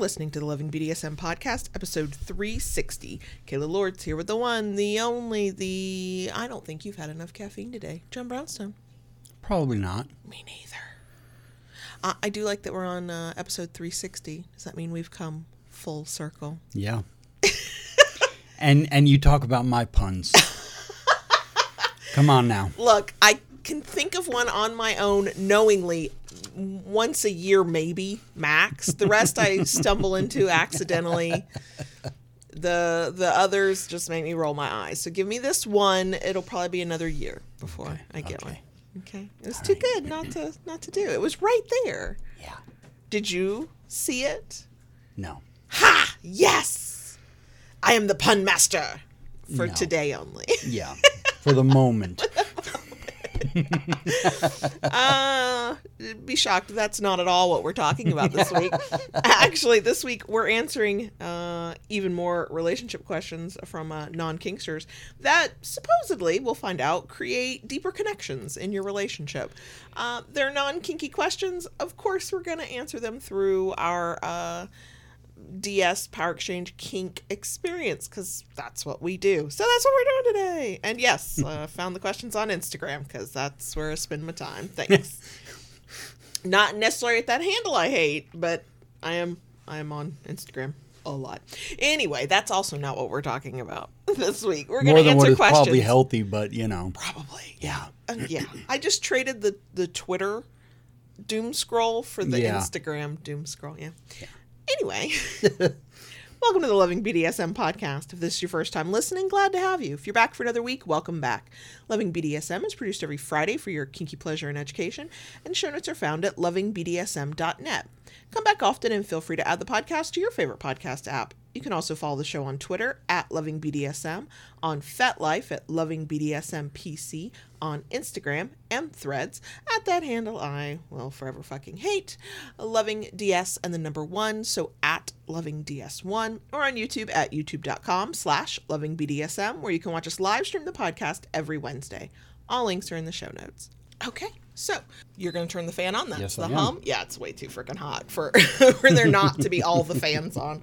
listening to the Loving BDSM podcast, episode 360. Kayla Lords here with the one, the only, the. I don't think you've had enough caffeine today. John Brownstone. Probably not. Me neither. Uh, I do like that we're on uh, episode 360. Does that mean we've come full circle? Yeah. and and you talk about my puns. Come on now. Look, I can think of one on my own knowingly once a year, maybe max. The rest I stumble into accidentally. The the others just make me roll my eyes. So give me this one. It'll probably be another year before Okay, I get okay. one. Okay, it was too good not to not to do. It was right there. Yeah. Did you see it? No. Ha! Yes, I am the pun master for No. today only. Yeah. For the moment. Uh, be shocked that's not at all what we're talking about this week. Actually, this week we're answering uh, even more relationship questions from uh, non kinksters that supposedly, we'll find out, create deeper connections in your relationship. Uh, they're non kinky questions. Of course, we're going to answer them through our. DS Power Exchange kink experience because that's what we do. So that's what we're doing today. And yes, uh, found the questions on Instagram because that's where I spend my time. Thanks. Not necessarily at that handle I hate, but I am I am on Instagram a lot. Anyway, that's also not what we're talking about this week. We're going to answer is questions. probably healthy, but you know. Probably, yeah, Uh, yeah. I just traded the the Twitter doom scroll for the Yeah. Instagram doom scroll. Yeah. Anyway, welcome to the Loving BDSM podcast. If this is your first time listening, glad to have you. If you're back for another week, welcome back. Loving BDSM is produced every Friday for your kinky pleasure and education, and show notes are found at lovingbdsm.net. Come back often and feel free to add the podcast to your favorite podcast app. You can also follow the show on Twitter at LovingBDSM, on FetLife at LovingBDSMPC, on Instagram and Threads at that handle I will forever fucking hate, Loving DS and the number one, so at LovingDS1, or on YouTube at youtube.com slash LovingBDSM, where you can watch us live stream the podcast every Wednesday. All links are in the show notes. Okay, so you're going to turn the fan on. That's Yes, the I am. hum. Yeah, it's way too freaking hot for for there not to be all the fans on.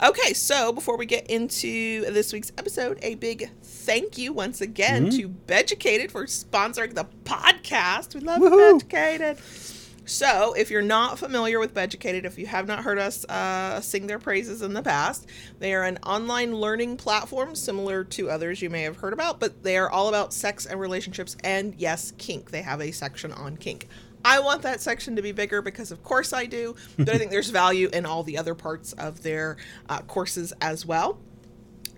Okay, so before we get into this week's episode, a big thank you once again to Beducated for sponsoring the podcast. We love Woohoo. Beducated. So, if you're not familiar with Beducated, if you have not heard us uh, sing their praises in the past, they are an online learning platform similar to others you may have heard about, but they are all about sex and relationships and, yes, kink. They have a section on kink. I want that section to be bigger because, of course, I do, but I think there's value in all the other parts of their uh, courses as well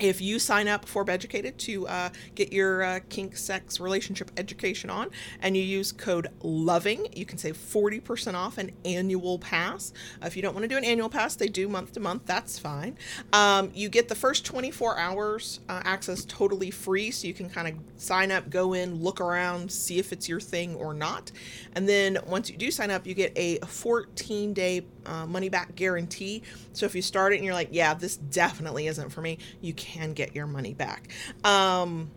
if you sign up for Beducated to uh, get your uh, kink, sex, relationship education on, and you use code LOVING, you can save 40% off an annual pass. Uh, if you don't want to do an annual pass, they do month to month, that's fine. Um, you get the first 24 hours uh, access totally free, so you can kind of sign up, go in, look around, see if it's your thing or not. And then once you do sign up, you get a 14 day uh, money back guarantee. So if you start it and you're like, yeah, this definitely isn't for me, you can get your money back. Um,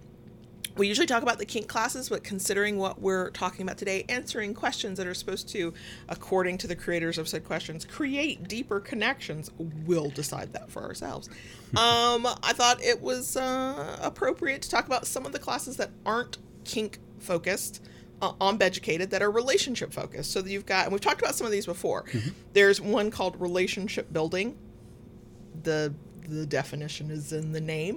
we usually talk about the kink classes, but considering what we're talking about today, answering questions that are supposed to, according to the creators of said questions, create deeper connections, we'll decide that for ourselves. um, I thought it was uh, appropriate to talk about some of the classes that aren't kink focused on Beducated that are relationship focused. So you've got, and we've talked about some of these before. There's one called Relationship Building. The the definition is in the name.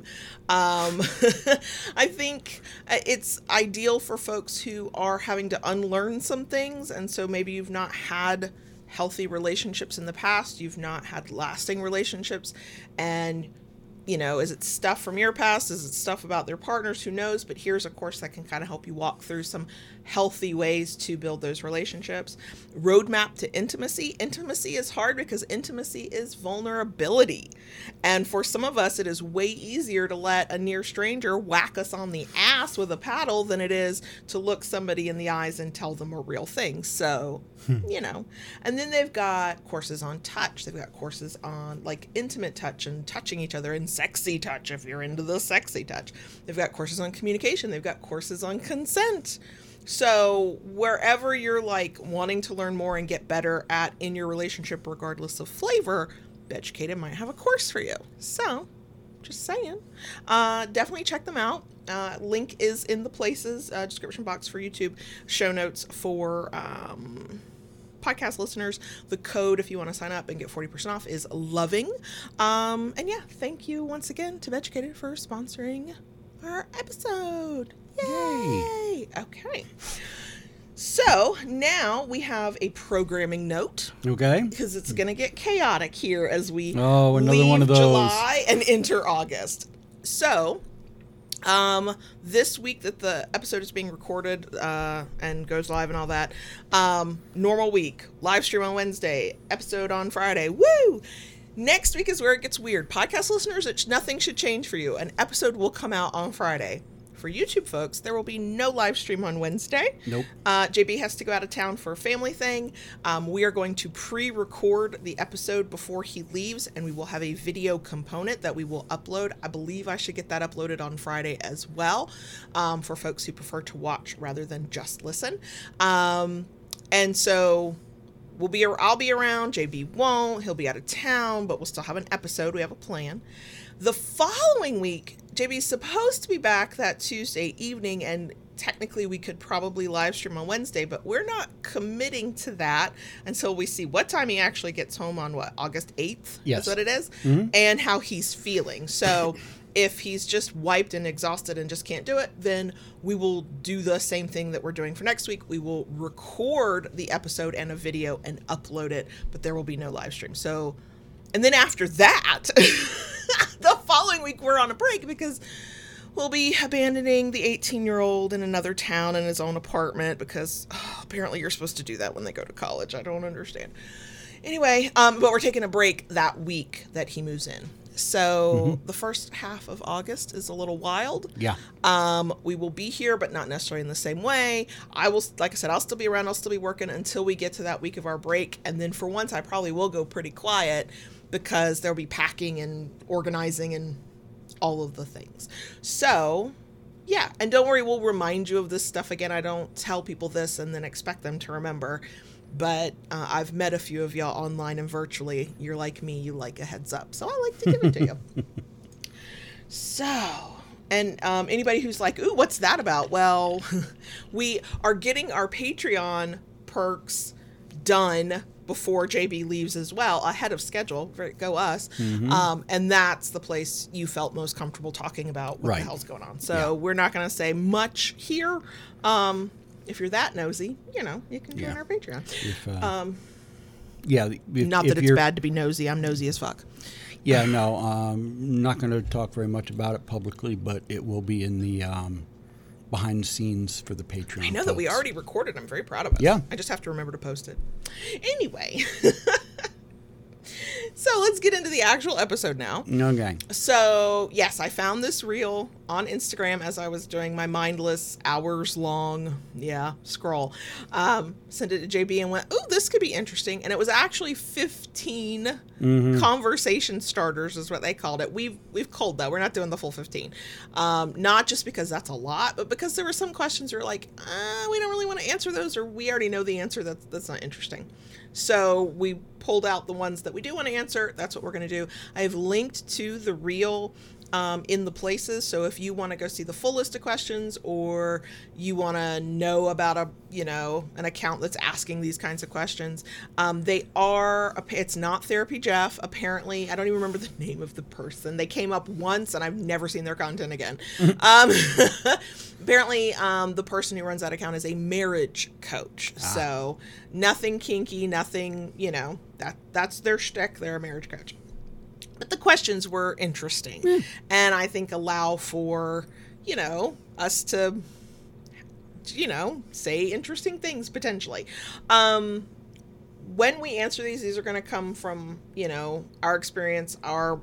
Um, I think uh, it's ideal for folks who are having to unlearn some things, and so maybe you've not had healthy relationships in the past, you've not had lasting relationships, and you know, is it stuff from your past? Is it stuff about their partners? Who knows? But here's a course that can kind of help you walk through some healthy ways to build those relationships. Roadmap to intimacy. Intimacy is hard because intimacy is vulnerability. And for some of us, it is way easier to let a near stranger whack us on the ass with a paddle than it is to look somebody in the eyes and tell them a real thing. So, hmm. you know. And then they've got courses on touch. They've got courses on like intimate touch and touching each other and sexy touch if you're into the sexy touch. They've got courses on communication. They've got courses on consent. So, wherever you're like wanting to learn more and get better at in your relationship, regardless of flavor, Beducated might have a course for you. So, just saying. Uh, definitely check them out. Uh, link is in the places, uh, description box for YouTube, show notes for um, podcast listeners. The code, if you want to sign up and get 40% off, is loving. Um, and yeah, thank you once again to Beducated for sponsoring episode. Yay! Okay. So now we have a programming note Okay. because it's going to get chaotic here as we Oh, another leave one of those. July and enter August. So, um, this week that the episode is being recorded uh, and goes live and all that, um, normal week, live stream on Wednesday, episode on Friday. Woo! Next week is where it gets weird. Podcast listeners, it, nothing should change for you. An episode will come out on Friday. For YouTube folks, there will be no live stream on Wednesday. Nope. Uh, JB has to go out of town for a family thing. Um, we are going to pre record the episode before he leaves, and we will have a video component that we will upload. I believe I should get that uploaded on Friday as well um, for folks who prefer to watch rather than just listen. Um, and so we'll be I'll be around, JB won't. He'll be out of town, but we'll still have an episode. We have a plan. The following week, JB's supposed to be back that Tuesday evening and technically we could probably live stream on Wednesday, but we're not committing to that until we see what time he actually gets home on what August 8th Yes. is what it is, mm-hmm. and how he's feeling. So if he's just wiped and exhausted and just can't do it, then we will do the same thing that we're doing for next week. We will record the episode and a video and upload it, but there will be no live stream. So, and then after that, the following week we're on a break because we'll be abandoning the 18 year old in another town in his own apartment because oh, apparently you're supposed to do that when they go to college. I don't understand. Anyway, um, but we're taking a break that week that he moves in. So the first half of August is a little wild. Yeah. Um, we will be here, but not necessarily in the same way. I will, like I said, I'll still be around. I'll still be working until we get to that week of our break, and then for once, I probably will go pretty quiet because there'll be packing and organizing and all of the things. So, yeah, and don't worry, we'll remind you of this stuff again. I don't tell people this and then expect them to remember. But uh, I've met a few of y'all online and virtually. You're like me, you like a heads up. So I like to give it to you. So, and um, anybody who's like, ooh, what's that about? Well, we are getting our Patreon perks done before JB leaves as well, ahead of schedule. Go us. Um, and that's the place you felt most comfortable talking about what Right. the hell's going on. So Yeah. we're not going to say much here. Um, if you're that nosy, you know, you can join Yeah. our Patreon. If, uh, Um, yeah. If, not that it's bad to be nosy. I'm nosy as fuck. Yeah, no, um, I'm not going to talk very much about it publicly, but it will be in the um, behind the scenes for the Patreon. I know that we already recorded. I'm very proud of it. Yeah. I just have to remember to post it. Anyway. so let's get into the actual episode now. Okay. So, yes, I found this reel on Instagram as I was doing my mindless hours long, yeah, scroll. Um, sent it to JB and went, oh, this could be interesting." And it was actually 15 conversation starters is what they called it. We've we've culled that. We're not doing the full 15. Um, not just because that's a lot, but because there were some questions that were like, uh, we don't really want to answer those or we already know the answer that's that's not interesting. So we pulled out the ones that we do want to answer. That's what we're going to do. I have linked to the reel um, in the places. So if you want to go see the full list of questions or you want to know about a, you know, an account that's asking these kinds of questions, um, they are, it's not Therapy Jeff. Apparently, I don't even remember the name of the person. They came up once and I've never seen their content again. um, apparently, um, the person who runs that account is a marriage coach. So nothing kinky, nothing, you know, that that's their shtick. They're a marriage coach but the questions were interesting. And i think allow for you know us to you know say interesting things potentially. Um when we answer these these are going to come from you know our experience our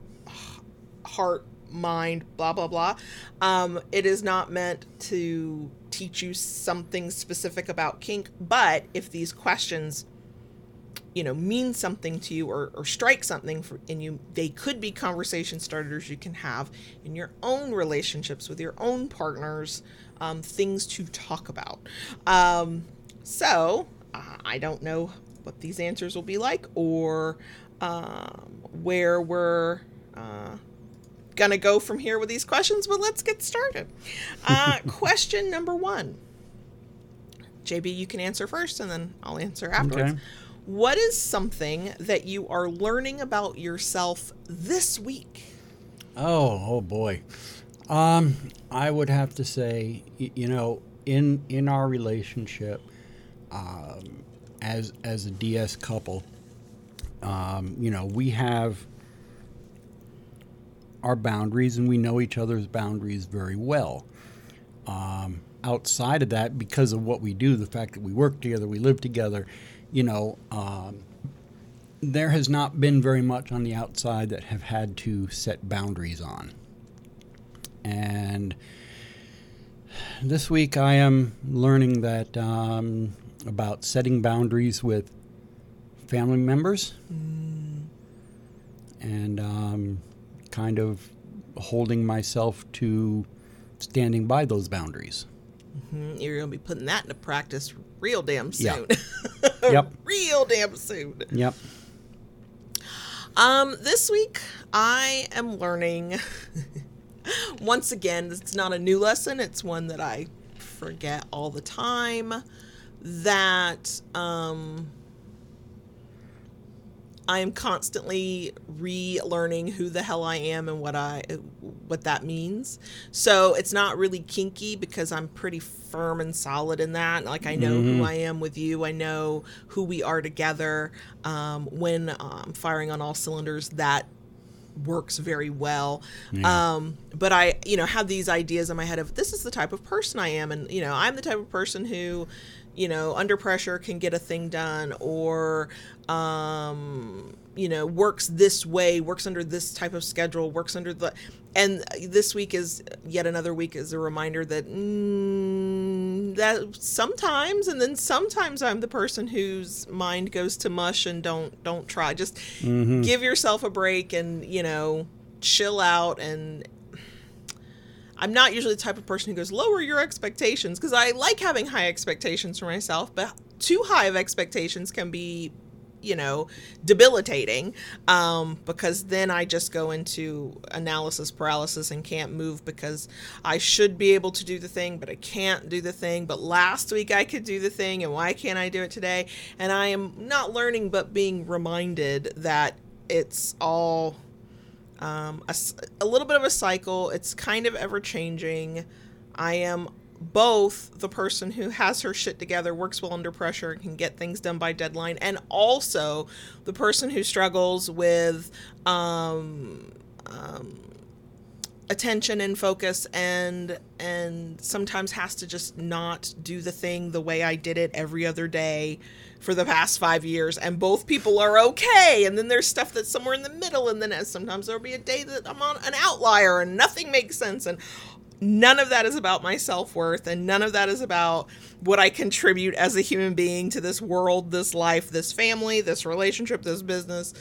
heart mind blah blah blah. Um it is not meant to teach you something specific about kink but if these questions you know mean something to you or, or strike something for, in you they could be conversation starters you can have in your own relationships with your own partners um, things to talk about um, so uh, i don't know what these answers will be like or um, where we're uh, gonna go from here with these questions. But let's get started. Uh, question number one. JB, you can answer first, and then I'll answer afterwards. Okay. What is something that you are learning about yourself this week? Oh, oh boy. Um, I would have to say, you know, in in our relationship, um, as as a DS couple, um, you know, we have our boundaries, and we know each other's boundaries very well. Um, outside of that, because of what we do, the fact that we work together, we live together, you know, um, there has not been very much on the outside that have had to set boundaries on. And this week I am learning that um, about setting boundaries with family members and um, kind of holding myself to standing by those boundaries. Mm, You're gonna be putting that into practice real damn soon. Yep. real damn soon. Yep. Um, this week I am learning. once again, it's not a new lesson. It's one that I forget all the time. That um, I am constantly relearning who the hell I am and what I what that means. So it's not really kinky because I'm pretty firm and solid in that. Like I know who I am with you. I know who we are together. Um, when um, firing on all cylinders, that works very well. Yeah. Um, but I, you know, have these ideas in my head of this is the type of person I am, and you know, I'm the type of person who, you know, under pressure can get a thing done, or, um, you know, works this way, works under this type of schedule, works under the, and this week is yet another week is a reminder that mm, that sometimes, and then sometimes I'm the person whose mind goes to mush and don't don't try. Just give yourself a break and you know chill out and I'm not usually the type of person who goes lower your expectations because I like having high expectations for myself, but too high of expectations can be, you know, debilitating um, because then I just go into analysis paralysis and can't move because I should be able to do the thing, but I can't do the thing. But last week I could do the thing, and why can't I do it today? And I am not learning, but being reminded that it's all um, a, a little bit of a cycle. It's kind of ever changing. I am both the person who has her shit together, works well under pressure, and can get things done by deadline, and also the person who struggles with um, um, attention and focus and and sometimes has to just not do the thing the way I did it every other day for the past five years. And both people are okay. And then there's stuff that's somewhere in the middle. And then sometimes there'll be a day that I'm on an outlier and nothing makes sense. And none of that is about my self-worth. And none of that is about what I contribute as a human being to this world, this life, this family, this relationship, this business.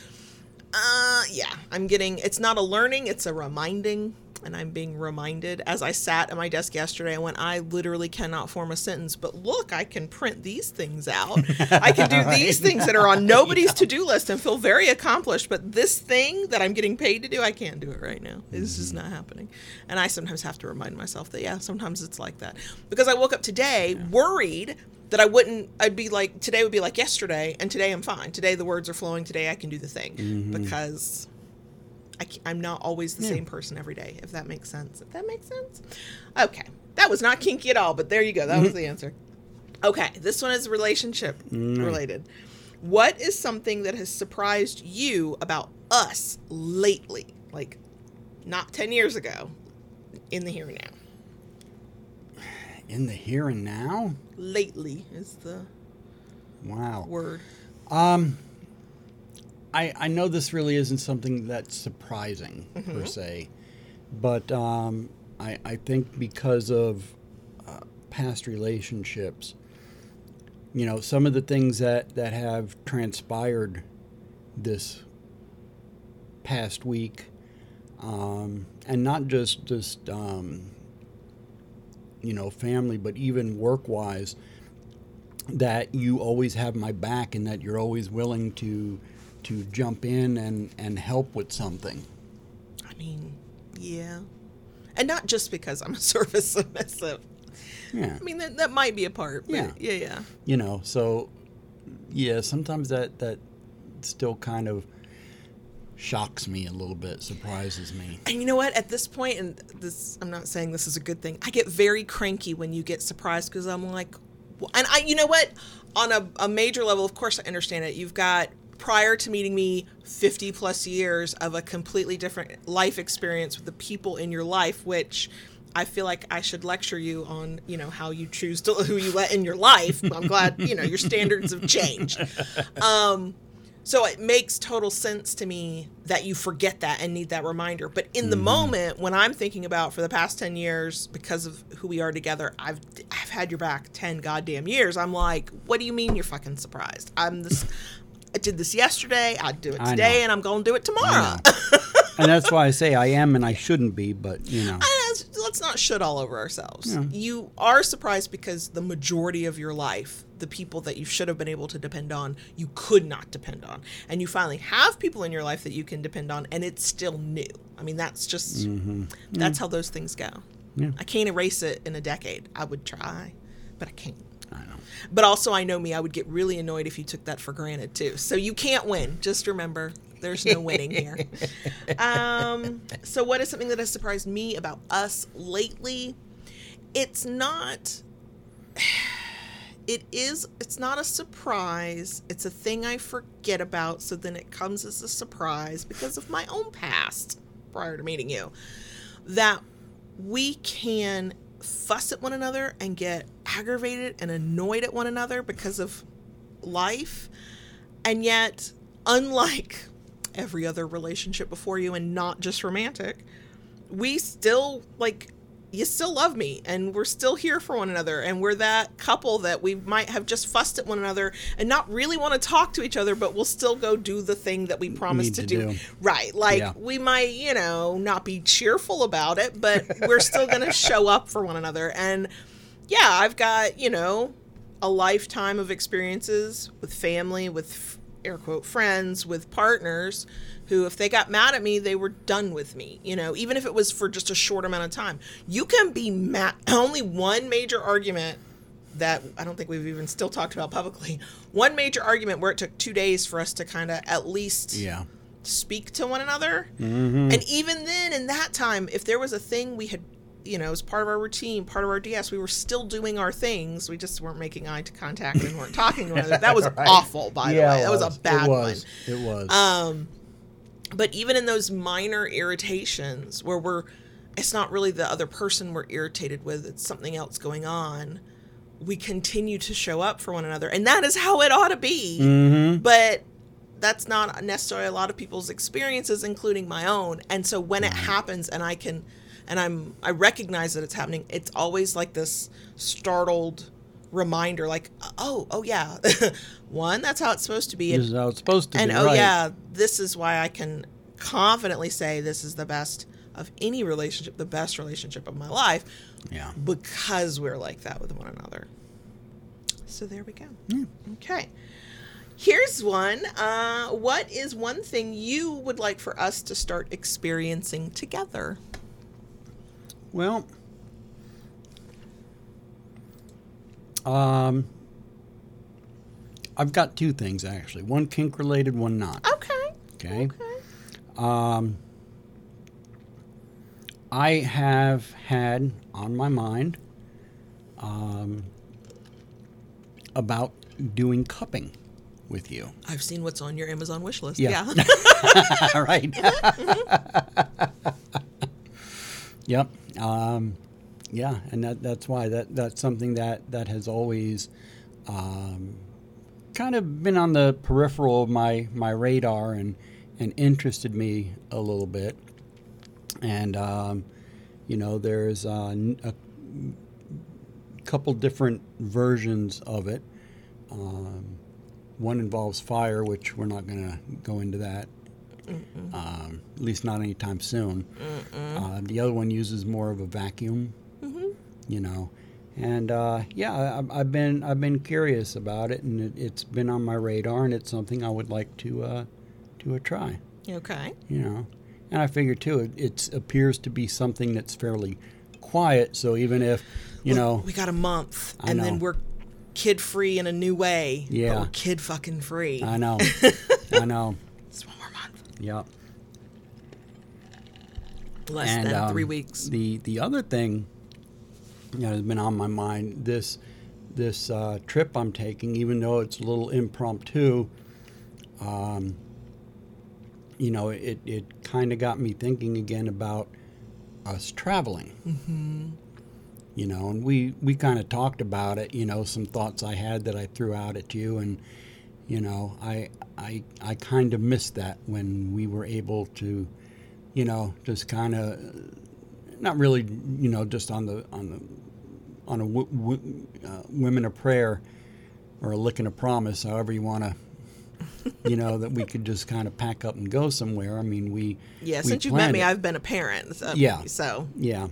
Uh, yeah, I'm getting. It's not a learning; it's a reminding, and I'm being reminded. As I sat at my desk yesterday, I went, "I literally cannot form a sentence, but look, I can print these things out. I can do these things that are on nobody's to-do list and feel very accomplished. But this thing that I'm getting paid to do, I can't do it right now. It's just mm-hmm. not happening. And I sometimes have to remind myself that, yeah, sometimes it's like that because I woke up today worried that I wouldn't, I'd be like, today would be like yesterday, and today I'm fine. Today the words are flowing. Today I can do the thing mm-hmm. because I, am not always the same person every day, if that makes sense. If that makes sense. Okay. That was not kinky at all, but there you go. That was the answer. Okay. This one is relationship related. What is something that has surprised you about us lately? Like, not 10 years ago, in the here and now. In the here and now? Lately is the Wow. word. Um, I I know this really isn't something that's surprising Mm-hmm. per se, but um, I I think because of uh, past relationships, you know, some of the things that that have transpired this past week, um, and not just just um, you know family, but even work wise that you always have my back and that you're always willing to to jump in and and help with something. I mean, yeah. And not just because I'm a service submissive. Yeah. I mean, that, that might be a part. Yeah. yeah. Yeah. you know so yeah sometimes that that still kind of shocks me a little bit surprises me And you know what? At this point, and this, I'm not saying this is a good thing. I get very cranky when you get surprised because I'm like, and I, you know what? On a, a major level, of course, I understand it. You've got prior to meeting me, 50 plus years of a completely different life experience with the people in your life, which. I feel like I should lecture you on, you know, how you choose to who you let in your life. I'm glad, you know, your standards have changed. Um, so it makes total sense to me that you forget that and need that reminder. But in the moment when I'm thinking about for the past 10 years because of who we are together, I've I've had your back 10 goddamn years. I'm like, what do you mean you're fucking surprised? I'm this I did this yesterday, I'd do it today and I'm going to do it tomorrow. and that's why i say i am and i shouldn't be but you know And let's- not shit all over ourselves. You are surprised because the majority of your life, the people that you should have been able to depend on, you could not depend on. And you finally have people in your life that you can depend on, and it's still new. I mean, that's just, mm-hmm. that's how those things go. Yeah. I can't erase it in a decade. I would try, but I can't. I know But also, I know me, I would get really annoyed if you took that for granted too. So you can't win. Just remember, there's no winning here. Um, so, what is something that has surprised me about us lately? It's not. It is. It's not a surprise. It's a thing I forget about. So then it comes as a surprise because of my own past prior to meeting you. That we can fuss at one another and get aggravated and annoyed at one another because of life. And yet, unlike every other relationship before you and not just romantic, we still like you still love me and we're still here for one another and we're that couple that we might have just fussed at one another and not really want to talk to each other but we'll still go do the thing that we promised to, to do. do. right like Yeah. we might you know not be cheerful about it but we're still going to show up for one another and yeah i've got you know a lifetime of experiences with family with air quote friends with partners who if they got mad at me they were done with me you know even if it was for just a short amount of time you can be mad only one major argument that i don't think we've even still talked about publicly one major argument where it took two days for us to kind of at least yeah speak to one another. And even then, in that time, if there was a thing we had, you know, as part of our routine, part of our DS, we were still doing our things. We just weren't making eye contact and weren't talking to one another. That was Right. awful, by the way. That was, a bad it was one. it was Um, but even in those minor irritations where we're, it's not really the other person we're irritated with, it's something else going on. We continue to show up for one another, and that is how it ought to be. mm-hmm. But that's not necessarily a lot of people's experiences, including my own. And so when it happens, and I can, and I'm, I recognize that it's happening. It's always like this startled reminder, like, oh, oh yeah, one, that's how it's supposed to be, this is how it's supposed to and be And oh right. yeah, this is why I can confidently say this is the best of any relationship, the best relationship of my life, yeah because we're like that with one another. So there we go. Okay. Here's one. Uh, what is one thing you would like for us to start experiencing together? Well, um, I've got two things actually. One kink related, one not. Okay. Okay. Okay. Um, I have had on my mind um, about doing cupping with you. I've seen what's on your Amazon wish list. Yeah. Yeah. All right. yep. Um, yeah, and that, that's why that that's something that that has always um, kind of been on the peripheral of my my radar and and interested me a little bit. And um, you know, there's uh, a couple different versions of it. Um, one involves fire, which we're not going to go into that, um, at least not anytime soon. Uh, the other one uses more of a vacuum, you know, and uh, yeah, I, I've- I've been I've been curious about it, and it, it's been on my radar, and it's something I would like to uh, to a try. Okay. You know, and I figure too, it it's, appears to be something that's fairly quiet. So even if you Well, know, we got a month, I and know. then we're kid free in a new way. Yeah. we're kid fucking free. I know, I know, it's one more month, Yep. less and than um, three weeks. The the other thing that has been on my mind this this uh, trip I'm taking, even though it's a little impromptu, um, you know, it it kind of got me thinking again about us traveling. Mm-hmm. You know, and we we kind of talked about it. You know, some thoughts I had that I threw out at you, and you know, I I I kind of missed that when we were able to you know, just kind of not really, you know, just on the on the on a w- w- uh, women of prayer or a licking a promise, however you want to, you know, that we could just kind of pack up and go somewhere. I mean, we yeah, we since you've met me, it. I've been a parent. So, Yeah. So yeah,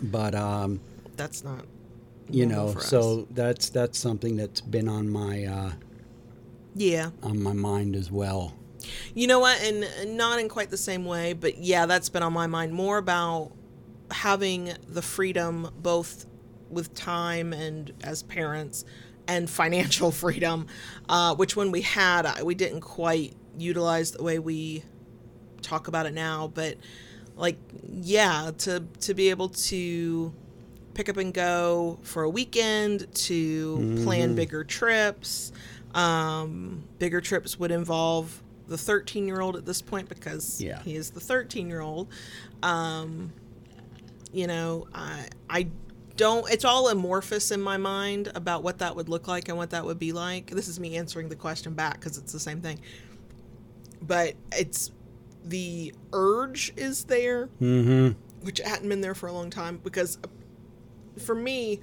but um, that's not. you know, for us. so that's that's something that's been on my uh, yeah. on my mind as well. You know what? And not in quite the same way, but yeah, that's been on my mind more about having the freedom both with time and as parents and financial freedom, uh, which when we had, we didn't quite utilize the way we talk about it now, but like, yeah, to, to be able to pick up and go for a weekend, to plan bigger trips. Um, bigger trips would involve the 13 year old at this point because Yeah. he is the 13 year old. Um, you know, I, I don't, it's all amorphous in my mind about what that would look like and what that would be like. This is me answering the question back because it's the same thing. But it's the urge is there Mm-hmm. which hadn't been there for a long time because uh, for me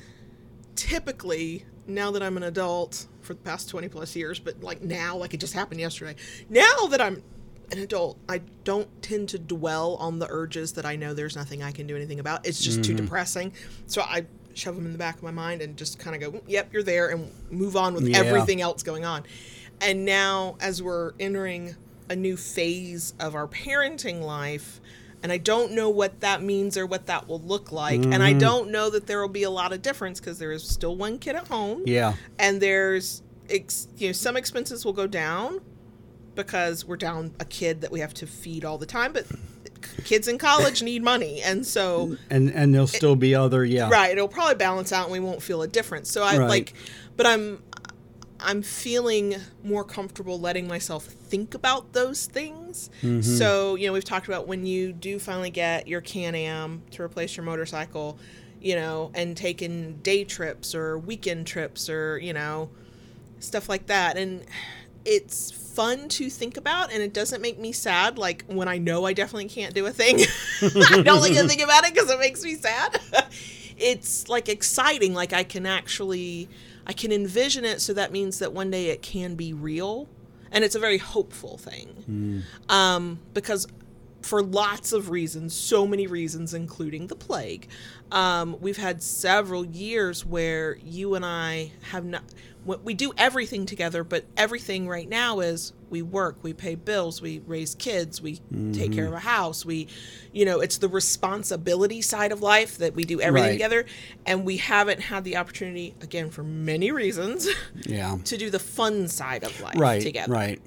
typically now that i'm an adult for the past 20 plus years but like now like it just happened yesterday now that i'm an adult i don't tend to dwell on the urges that i know there's nothing i can do anything about it's just too mm-hmm. depressing so i shove them in the back of my mind and just kind of go yep you're there and move on with Yeah. everything else going on and now as we're entering a new phase of our parenting life and I don't know what that means or what that will look like. And I mm-hmm. don't know that there will be a lot of difference because there is still one kid at home. Yeah. And there's, ex- you know, some expenses will go down because we're down a kid that we have to feed all the time. But kids in college need money. And so, And and there'll still be other yeah. right, it'll probably balance out and we won't feel a difference. So I Right. like, but I'm, I'm feeling more comfortable letting myself think about those things. Mm-hmm. So, you know, we've talked about when you do finally get your Can Am to replace your motorcycle, you know, and taking day trips or weekend trips or, you know, stuff like that. And it's fun to think about and it doesn't make me sad. Like when I know I definitely can't do a thing, I don't like to think about it because it makes me sad. it's like exciting. Like I can actually, I can envision it. So that means that one day it can be real. And it's a very hopeful thing. Um, because for lots of reasons, so many reasons, including the plague. Um, we've had several years where you and I have not, we- do everything together, but everything right now is we work, we pay bills, we raise kids, we take care of mm-hmm. a house, we, you know, it's the responsibility side of life that we do everything Right. together. And we haven't had the opportunity, again, for many reasons, Yeah. to do the fun side of life right together. right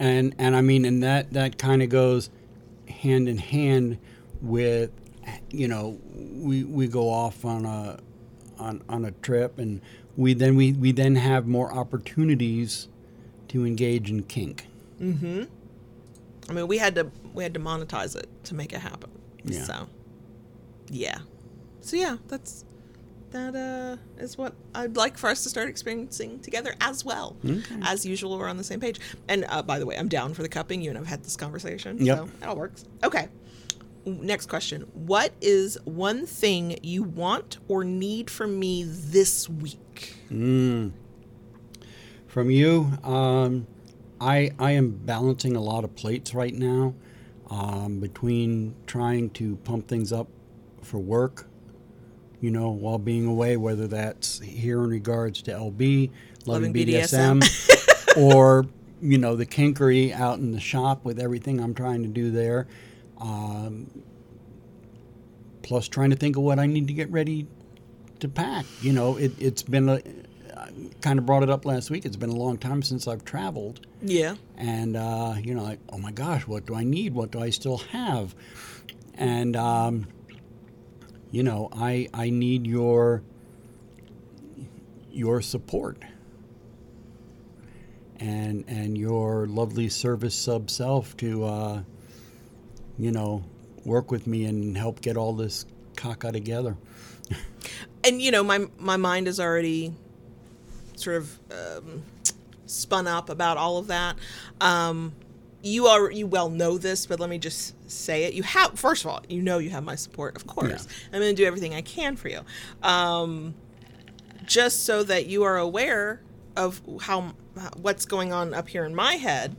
and and i mean and that that kind of goes hand in hand with you know we we go off on a on on a trip and we then we we then have more opportunities to engage in kink Mm-hmm. I mean, we had to we had to monetize it to make it happen. Yeah. So, yeah. So yeah, that's that uh is what I'd like for us to start experiencing together as well. As usual, we're on the same page. And uh, by the way, I'm down for the cupping. You and I've had this conversation, Yep. so that all works. Okay. Next question: What is one thing you want or need from me this week? From you um i i am balancing a lot of plates right now um, between trying to pump things up for work you know while being away whether that's here in regards to lb loving, Loving bdsm, or you know, the kinkery out in the shop with everything I'm trying to do there. Um, plus, trying to think of what I need to get ready to pack. You know, it, it's been a. I kind of brought it up last week. It's been a long time since I've traveled, Yeah. and uh, you know, like, oh my gosh, what do I need? What do I still have? And um, you know, I I need your your support and and your lovely service sub self to uh, you know work with me and help get all this caca together. and you know my my mind is already sort of um, spun up about all of that. Um, you are you well know this but let me just say it. You have first of all you know you have my support of course. Yeah. i'm going to do everything i can for you. Um, just so that you are aware of how what's going on up here in my head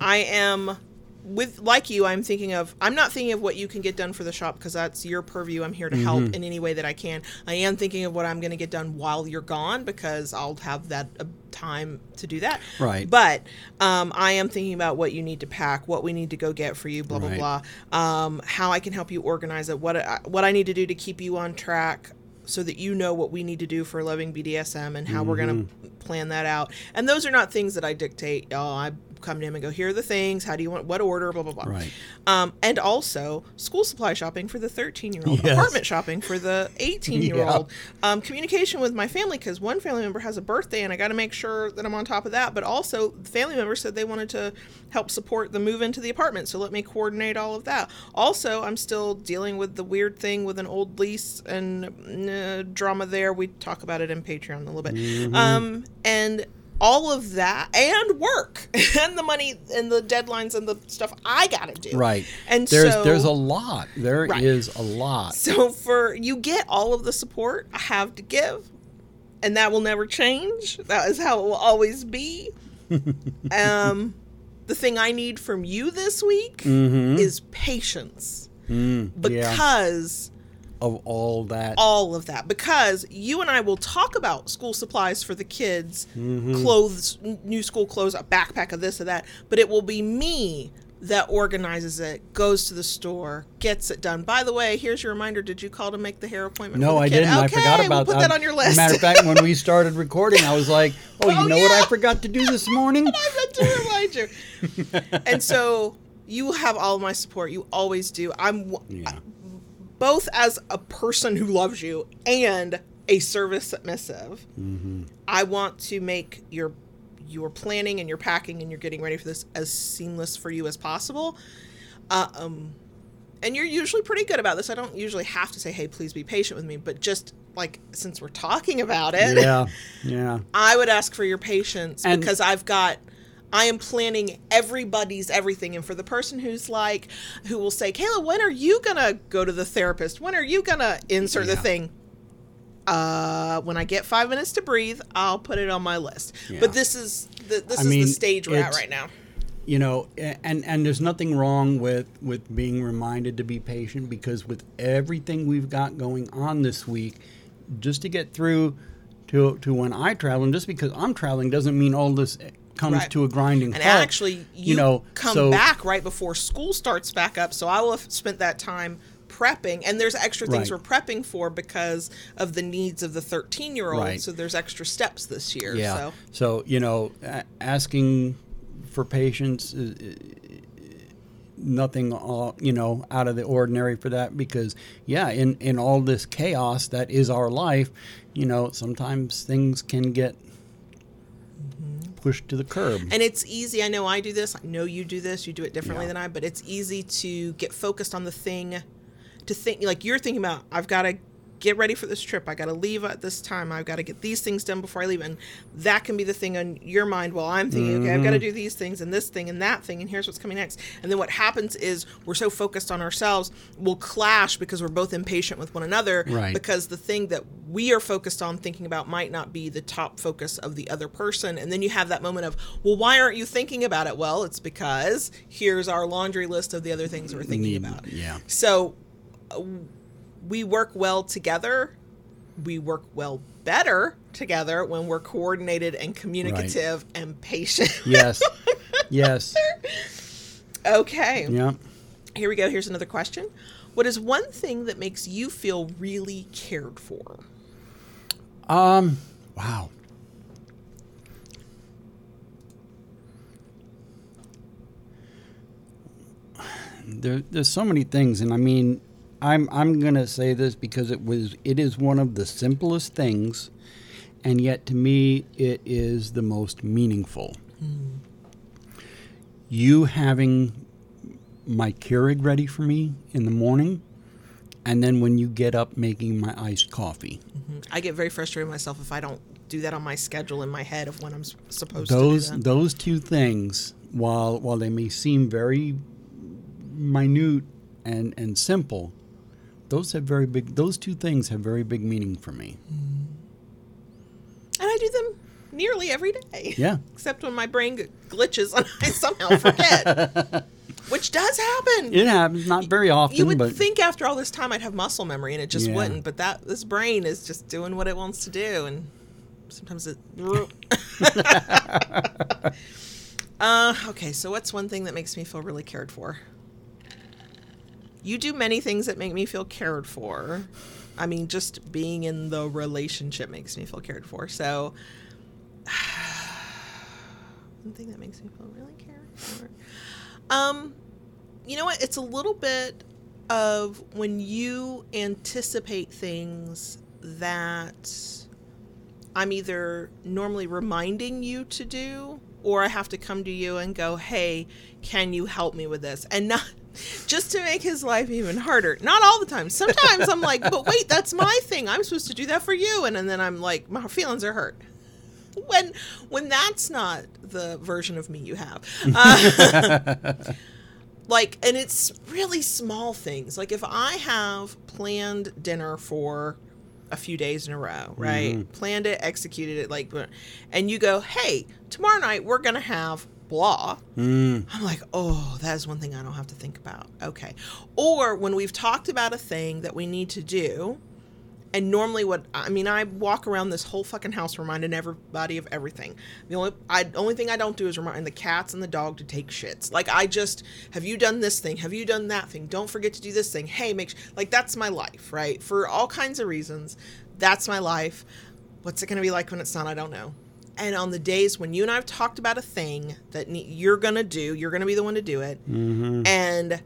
I am with like you I'm thinking of I'm not thinking of what you can get done for the shop because that's your purview I'm here to help Mm-hmm. in any way that I can I am thinking of what I'm going to get done while you're gone because I'll have that uh, time to do that Right. but um, I am thinking about what you need to pack what we need to go get for you blah Right. blah blah um, how I can help you organize it what I, what I need to do to keep you on track so that you know what we need to do for loving BDSM and how we're going to plan that out. And those are not things that I dictate. Oh, I come to him and go, here are the things. How do you want, what order, blah, blah, blah. Right. Um, and also school supply shopping for the 13 year old, Yes. apartment shopping for the 18 year old, um, communication with my family because one family member has a birthday and I got to make sure that I'm on top of that. But also, the family member said they wanted to help support the move into the apartment. So let me coordinate all of that. Also, I'm still dealing with the weird thing with an old lease and uh, drama there. We talk about it in Patreon a little bit. Mm-hmm. Um, and all of that and work and the money and the deadlines and the stuff I got to do. Right. And there's so, there's a lot. There is Right. a lot. so for you get all of the support I have to give, and that will never change. That is how it will always be. um, the thing I need from you this week is patience Mm, yeah. Of all that. all of that because you and I will talk about school supplies for the kids, Mm-hmm. clothes, new school clothes, a backpack of this or that, but it will be me that organizes it, goes to the store, gets it done. By the way, here's your reminder: Did you call to make the hair appointment? No, the I kid? didn't. I forgot about we'll put that on your list. Matter of fact, when we started recording, I was like, "Oh, you Oh, know what I forgot to do this morning?" I meant to remind you. and so you have all of my support. You always do. I'm Yeah. Both as a person who loves you and a service submissive. Mm-hmm. I want to make your your planning and your packing and your getting ready for this as seamless for you as possible. Uh, um, and you're usually pretty good about this. I don't usually have to say, "Hey, please be patient with me," but just like since we're talking about it, Yeah, yeah. I would ask for your patience And- because I've got I am planning everybody's everything and for the person who's like who will say, "Kayla, when are you going to go to the therapist? When are you going to insert the thing?" Uh, when I get 5 minutes to breathe, I'll put it on my list. Yeah. But this is the, this I is mean, the stage we're at right now. You know, and and there's nothing wrong with with being reminded to be patient because with everything we've got going on this week, just to get through to to when I travel, and just because I'm traveling doesn't mean all this comes Right. to a grinding And halt. actually, you, know, come so- back right before school starts back up, so I will have spent that time prepping. And there's extra things Right. we're prepping for because of the needs of the 13 year old. Right. So there's extra steps this year. Yeah. So So, you know, asking for patience is, nothing uh, you know out of the ordinary for that because yeah in in all this chaos that is our life you know sometimes things can get pushed to the curb And it's easy. I know I do this. I know you do this. You do it differently Yeah. than I, but it's easy to get focused on the thing, to think like you're thinking about, I've got to get ready for this trip. I got to leave at this time. I've got to get these things done before I leave. And that can be the thing on your mind while I'm thinking, okay, I've got to Mm-hmm. do these things and this thing and that thing. And here's what's coming next. And then what happens is we're so focused on ourselves, we'll clash because we're both impatient with one another. Right. Because the thing that we are focused on thinking about might not be the top focus of the other person. And then you have that moment of, well, why aren't you thinking about it? Well, it's because here's our laundry list of the other things we're thinking Need- about. yeah So uh, we work well together we work well better together when we're coordinated and communicative and patient. Yes. yes. okay. Yeah. Here we go. Here's another question. What is one thing that makes you feel really cared for? Um. Wow. There, there's so many things, and I mean, I'm I'm gonna say this because it was it is one of the simplest things, and yet to me it is the most meaningful. You having my Keurig ready for me in the morning, and then when you get up making my iced coffee. Mm-hmm. I get very frustrated myself if I don't do that on my schedule in my head of when I'm supposed those to that. those two things while while they may seem very minute and and simple those have very big those two things have very big meaning for me And I do them nearly every day. yeah Except when my brain glitches and I somehow forget. Which does happen. it happens not very often you would but think after all this time I'd have muscle memory and it just Yeah. wouldn't, but that this brain is just doing what it wants to do and sometimes it Uh okay, so what's one thing that makes me feel really cared for? You do many things that make me feel cared for. I mean, just being in the relationship makes me feel cared for. So one thing that makes me feel really cared for. Um, you know what? It's a little bit of when you anticipate things that I'm either normally reminding you to do or I have to come to you and go, "Hey, can you help me with this?" And not just to make his life even harder. Not all the time. Sometimes I'm like, "But wait, that's my thing. I'm supposed to do that for you." And, and then I'm like, "My feelings are hurt." When when that's not the version of me you have. Uh, like and it's really small things like if i have planned dinner for a few days in a row right planned it executed it like and you go hey tomorrow night we're gonna have blah. Mm, i'm like oh that is one thing i don't have to think about. Okay. Or when we've talked about a thing that we need to do and normally what i mean i walk around this whole fucking house reminding everybody of everything. The only i only thing i don't do is remind the cats and the dog to take shits. Like i just have you done this thing? Have you done that thing? Don't forget to do this thing. Hey make sure like that's my life right? For all kinds of reasons that's my life. What's it going to be like when it's not? I don't know and on the days when you and i've talked about a thing that you're going to do you're going to be the one to do it mhm. and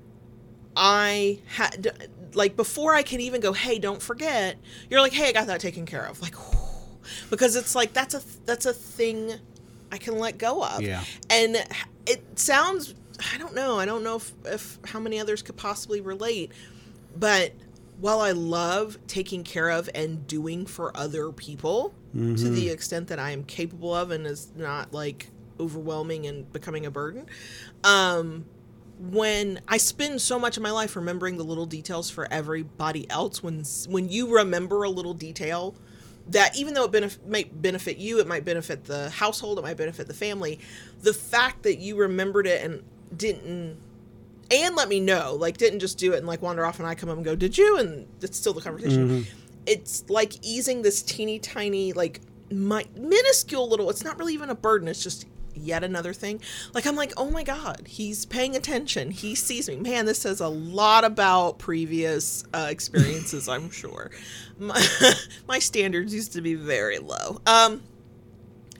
I had like before I can even go, hey, don't forget. You're like, hey, I got that taken care of. Like, because it's like that's a that's a thing I can let go of. Yeah. And it sounds, I don't know, I don't know if, if how many others could possibly relate, but while I love taking care of and doing for other people to the extent that I am capable of and is not like overwhelming and becoming a burden, um, when I spend so much of my life remembering the little details for everybody else, when when you remember a little detail that even though it benef- might benefit you, it might benefit the household, it might benefit the family, the fact that you remembered it and didn't and let me know, like didn't just do it and like wander off and I come up and go, did you? And it's still the conversation. It's like easing this teeny tiny, like my minuscule little. It's not really even a burden. It's just yet another thing. Like I'm like, oh my god, he's paying attention. He sees me. Man, this says a lot about previous uh, experiences. I'm sure. My, my standards used to be very low. Um,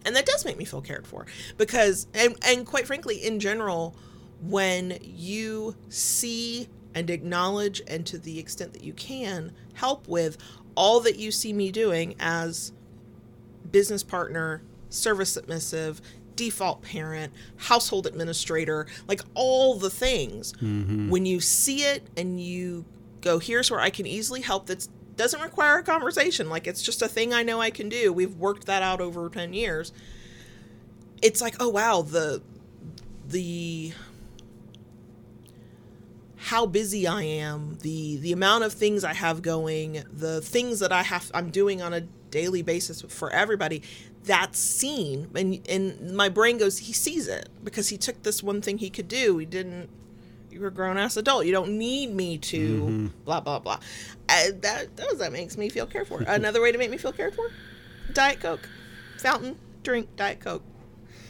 and that does make me feel cared for because and and quite frankly in general when you see and acknowledge and to the extent that you can help with all that you see me doing as business partner service submissive default parent household administrator like all the things. Mm-hmm. When you see it and you go here's where i can easily help that doesn't require a conversation. Like it's just a thing i know i can do. We've worked that out over 10 years. It's like oh wow the the how busy I am, the the amount of things I have going, the things that I have I'm doing on a daily basis for everybody, that's seen and and my brain goes he sees it because he took this one thing he could do. He didn't you're a grown ass adult. You don't need me to blah blah blah. Uh, that does that makes me feel cared for. Another way to make me feel cared for: Diet Coke, fountain drink Diet Coke,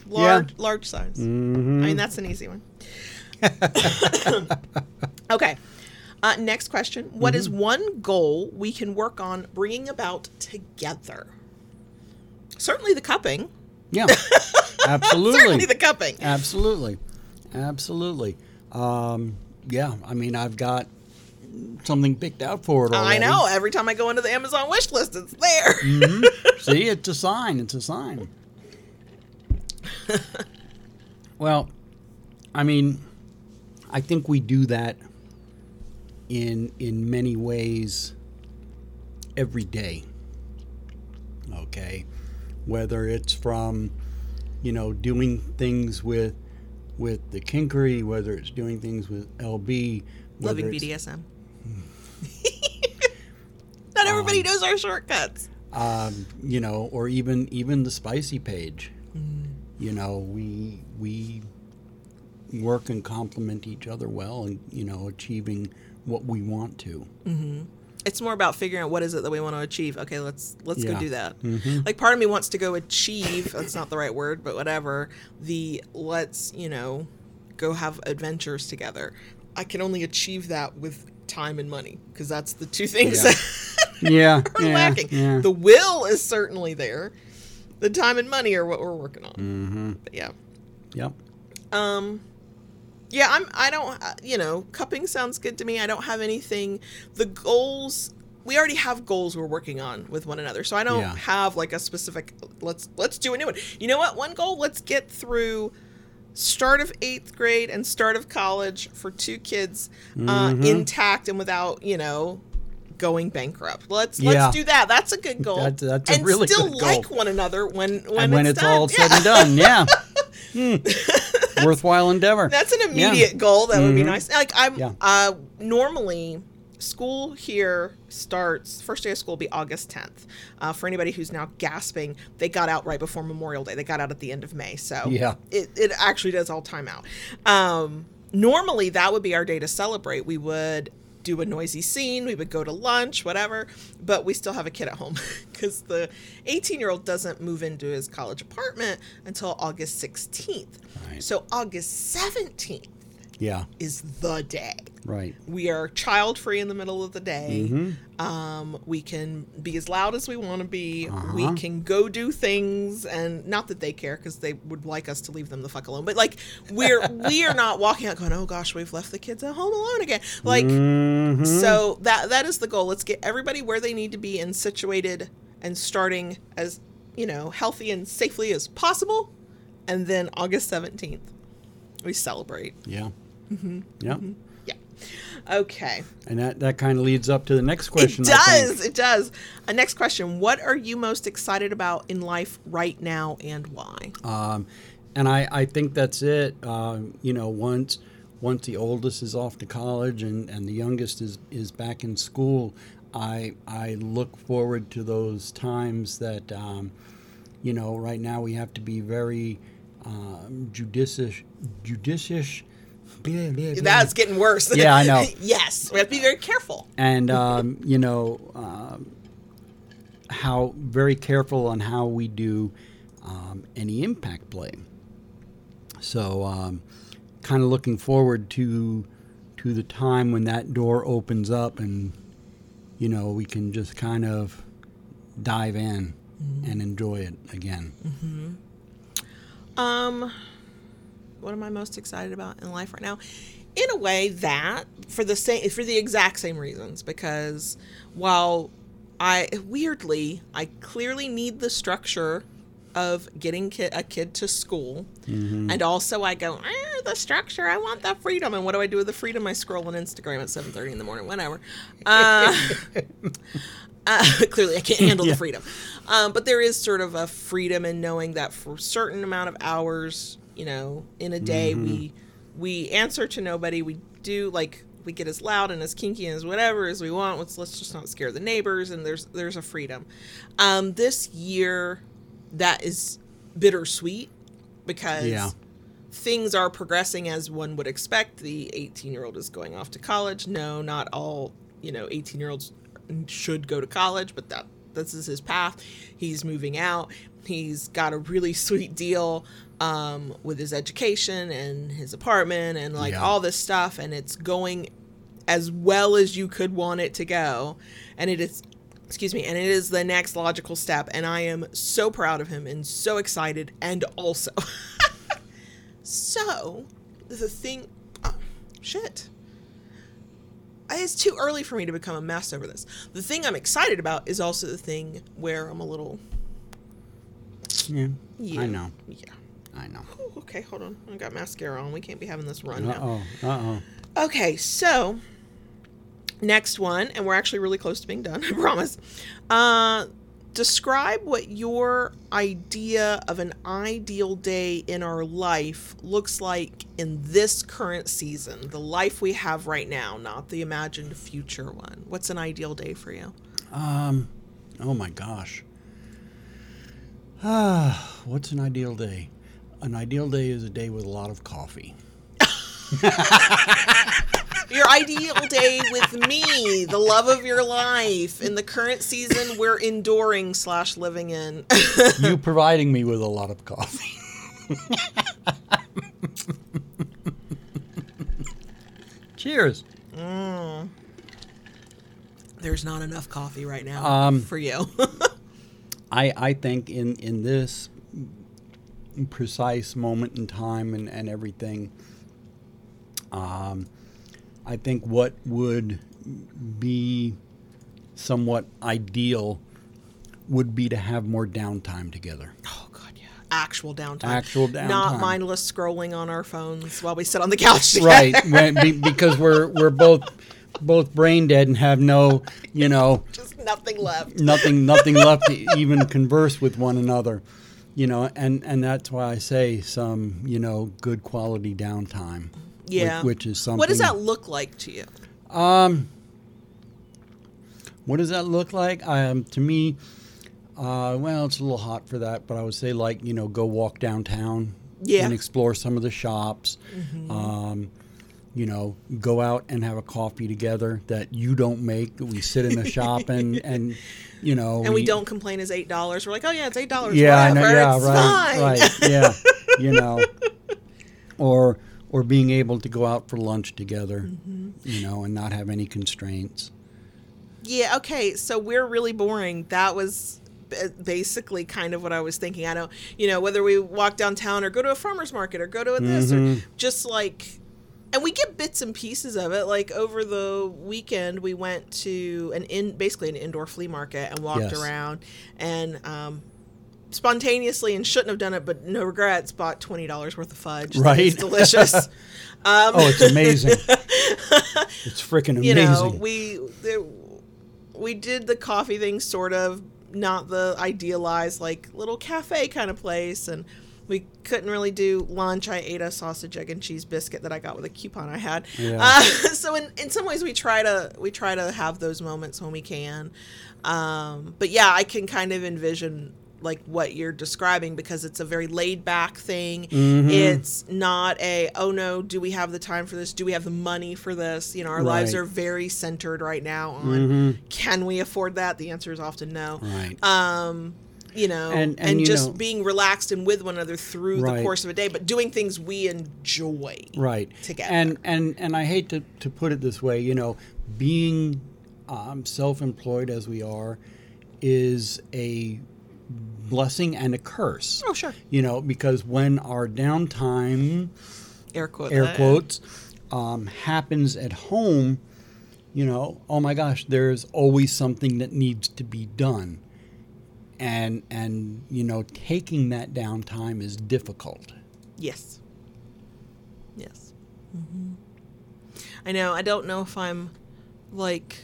large large size. I mean that's an easy one. okay. Uh, next question: What is one goal we can work on bringing about together? Certainly the cupping. Yeah, absolutely. Certainly the cupping. Absolutely, absolutely. Um, yeah, I mean, I've got something picked out for it I know. Every time I go into the Amazon wish list, it's there. See, it's a sign. It's a sign. well, I mean, I think we do that in in many ways every day. Okay, whether it's from you know doing things with with the kinkery, whether it's doing things with LB, Loving BDSM. Not everybody Um, knows our shortcuts. um, you know, or even even the spicy page. Mm. You know, we we work and complement each other well, and you know, achieving what we want to. It's more about figuring out what is it that we want to achieve. Okay, let's let's go do that. Mhm. Like part of me wants to go achieve. that's not the right word, but whatever. The let's you know go have adventures together. I can only achieve that with time and money because that's the two things Yeah. that Yeah, are yeah, lacking. yeah. The will is certainly there. The time and money are what we're working on. mm-hmm. But yeah. Yep. Um, yeah, I'm. I don't. uh, You know, cupping sounds good to me. I don't have anything. The goals we already have goals we're working on with one another, so I don't Yeah. have like a specific. Let's let's do a new one. You know what? One goal. Let's get through start of eighth grade and start of college for two kids uh, Mhm. intact and without you know going bankrupt. Let's Yeah. let's do that. That's a good goal. That's- that's a and really still good goal. like one another when when and when it's, it's, all Yeah. said and done, yeah. Hmm. Worthwhile endeavor. That's an immediate goal. That would be Mhm. nice. Like I'm Yeah. uh normally school here starts first day of school will be August 10th. Uh, for anybody who's now gasping, they got out right before Memorial Day. They got out at the end of May. So Yeah. it, it actually does all time out. Um, normally that would be our day to celebrate. We would do a noisy scene, we would go to lunch, whatever, but we still have a kid at home because the 18 year old doesn't move into his college apartment until August 16th. Right. So August 17th Yeah. is the day. Right. We are child free in the middle of the day. Mhm. Um, we can be as loud as we want to be. We Uh-huh. can go do things, and not that they care because they would like us to leave them the fuck alone. But like we're we are not walking out going, oh gosh, we've left the kids at home alone again. Like Mhm. so that that is the goal. Let's get everybody where they need to be and situated and starting as you know healthy and safely as possible, and then August seventeenth we celebrate. Yeah. Yeah. Yeah. Okay. And that, that kind of leads up to the next question. it does. It does. A next question. What are you most excited about in life right now and why? Um, and I, I think that's it. Um, you know, once once the oldest is off to college and, and the youngest is, is back in school, I I look forward to those times that um, you know. Right now, we have to be very um, judicious, judicious. Blah, blah, blah. That's getting worse. Yeah, I know. yes. We have to be very careful. and um, you know um, how very careful on how we do um, any impact play. So, um, kind of looking forward to to the time when that door opens up and you know we can just kind of dive in and enjoy it again. Um, what am I most excited about in life right now? In a way, that for the same for the exact same reasons. Because while I weirdly, I clearly need the structure of getting ki- a kid to school, and also I go eh, the structure. I want that freedom, and what do I do with the freedom? I scroll on Instagram at seven thirty in the morning, whatever. Uh, uh, clearly, I can't handle Yeah. the freedom. Um, but there is sort of a freedom in knowing that for a certain amount of hours, you know, in a day, we we answer to nobody. We do like we get as loud and as kinky and as whatever as we want. Let's let's just not scare the neighbors. And there's there's a freedom. Um, this year, that is bittersweet because Yeah. things are progressing as one would expect. The 18 year old is going off to college. No, not all, you know, 18 year olds should go to college, but that this is his path. He's moving out. He's got a really sweet deal um, with his education and his apartment and like Yeah. all this stuff, and it's going as well as you could want it to go. And it is, excuse me, and it is the next logical step. And I am so proud of him and so excited. And also, so the thing, oh, shit. It's too early for me to become a mess over this. The thing I'm excited about is also the thing where I'm a little, Yeah, yeah, I know. yeah. I know. Ooh, okay, hold on. I got mascara on. We can't be having this run Uh now. oh. Uh oh. Okay, so next one, and we're actually really close to being done, I promise. Uh, describe what your idea of an ideal day in our life looks like in this current season, the life we have right now, not the imagined future one. What's an ideal day for you? Um. Oh my gosh. Ah, what's an ideal day? An ideal day is a day with a lot of coffee. Your ideal day with me, the love of your life, in the current season we're enduring slash living in. you providing me with a lot of coffee. Cheers. There's not enough coffee right now Um, for you. I I think in in this precise moment in time and and everything, um, I think what would be somewhat ideal would be to have more downtime together. oh god, yeah. Actual downtime. Actual downtime. Not mindless scrolling on our phones while we sit on the couch together. right be, because we're we're both both brain dead and have no you know Just nothing left. nothing nothing left to even converse with one another you know and and that's why i say some you know good quality downtime Yeah. which, is something What does that look like to you? um what does that look like um to me uh well it's a little hot for that but i would say like you know go walk downtown Yeah. and explore some of the shops um you know, go out and have a coffee together that you don't make. We sit in the shop and and you know, And we don't complain as eight dollars. We're like, oh yeah, it's eight dollars. Yeah, I Whatever. know. Yeah, it's right, fine. right. Yeah, you know, or or being able to go out for lunch together, Mm-hmm. you know, and not have any constraints. Yeah, okay. So we're really boring. That was basically kind of what I was thinking. I don't, you know, whether we walk downtown or go to a farmer's market or go to a this or just like, and we get bits and pieces of it. Like over the weekend, we went to an in basically an indoor flea market and walked Yes. around and, um, spontaneously and shouldn't have done it, but no regrets. Bought twenty dollars worth of fudge. Right. is delicious. um, Oh, it's amazing! it's freaking amazing. you know, we there, we did the coffee thing sort of not the idealized like little cafe kind of place and we couldn't really do lunch. I ate a sausage, egg, and cheese biscuit that I got with a coupon I had. Yeah. Uh, so in, in some ways, we try to we try to have those moments when we can. Um, but yeah, I can kind of envision like what you're describing because it's a very laid back thing. Mm-hmm. It's not a oh no, do we have the time for this? Do we have the money for this? You know, our lives are very centered right now on can we afford that? The answer is often no right. um you know And- and, and, just know- being relaxed and with one another through the course of a day but doing things we enjoy right. together. and and and i hate to, to put it this way you know being um, self-employed as we are is a blessing and a curse. Oh sure. You know because when our downtime air quote air quotes um, happens at home you know oh my gosh there's always something that needs to be done and and you know taking that downtime is difficult yes yes hmm i know i don't know if i'm like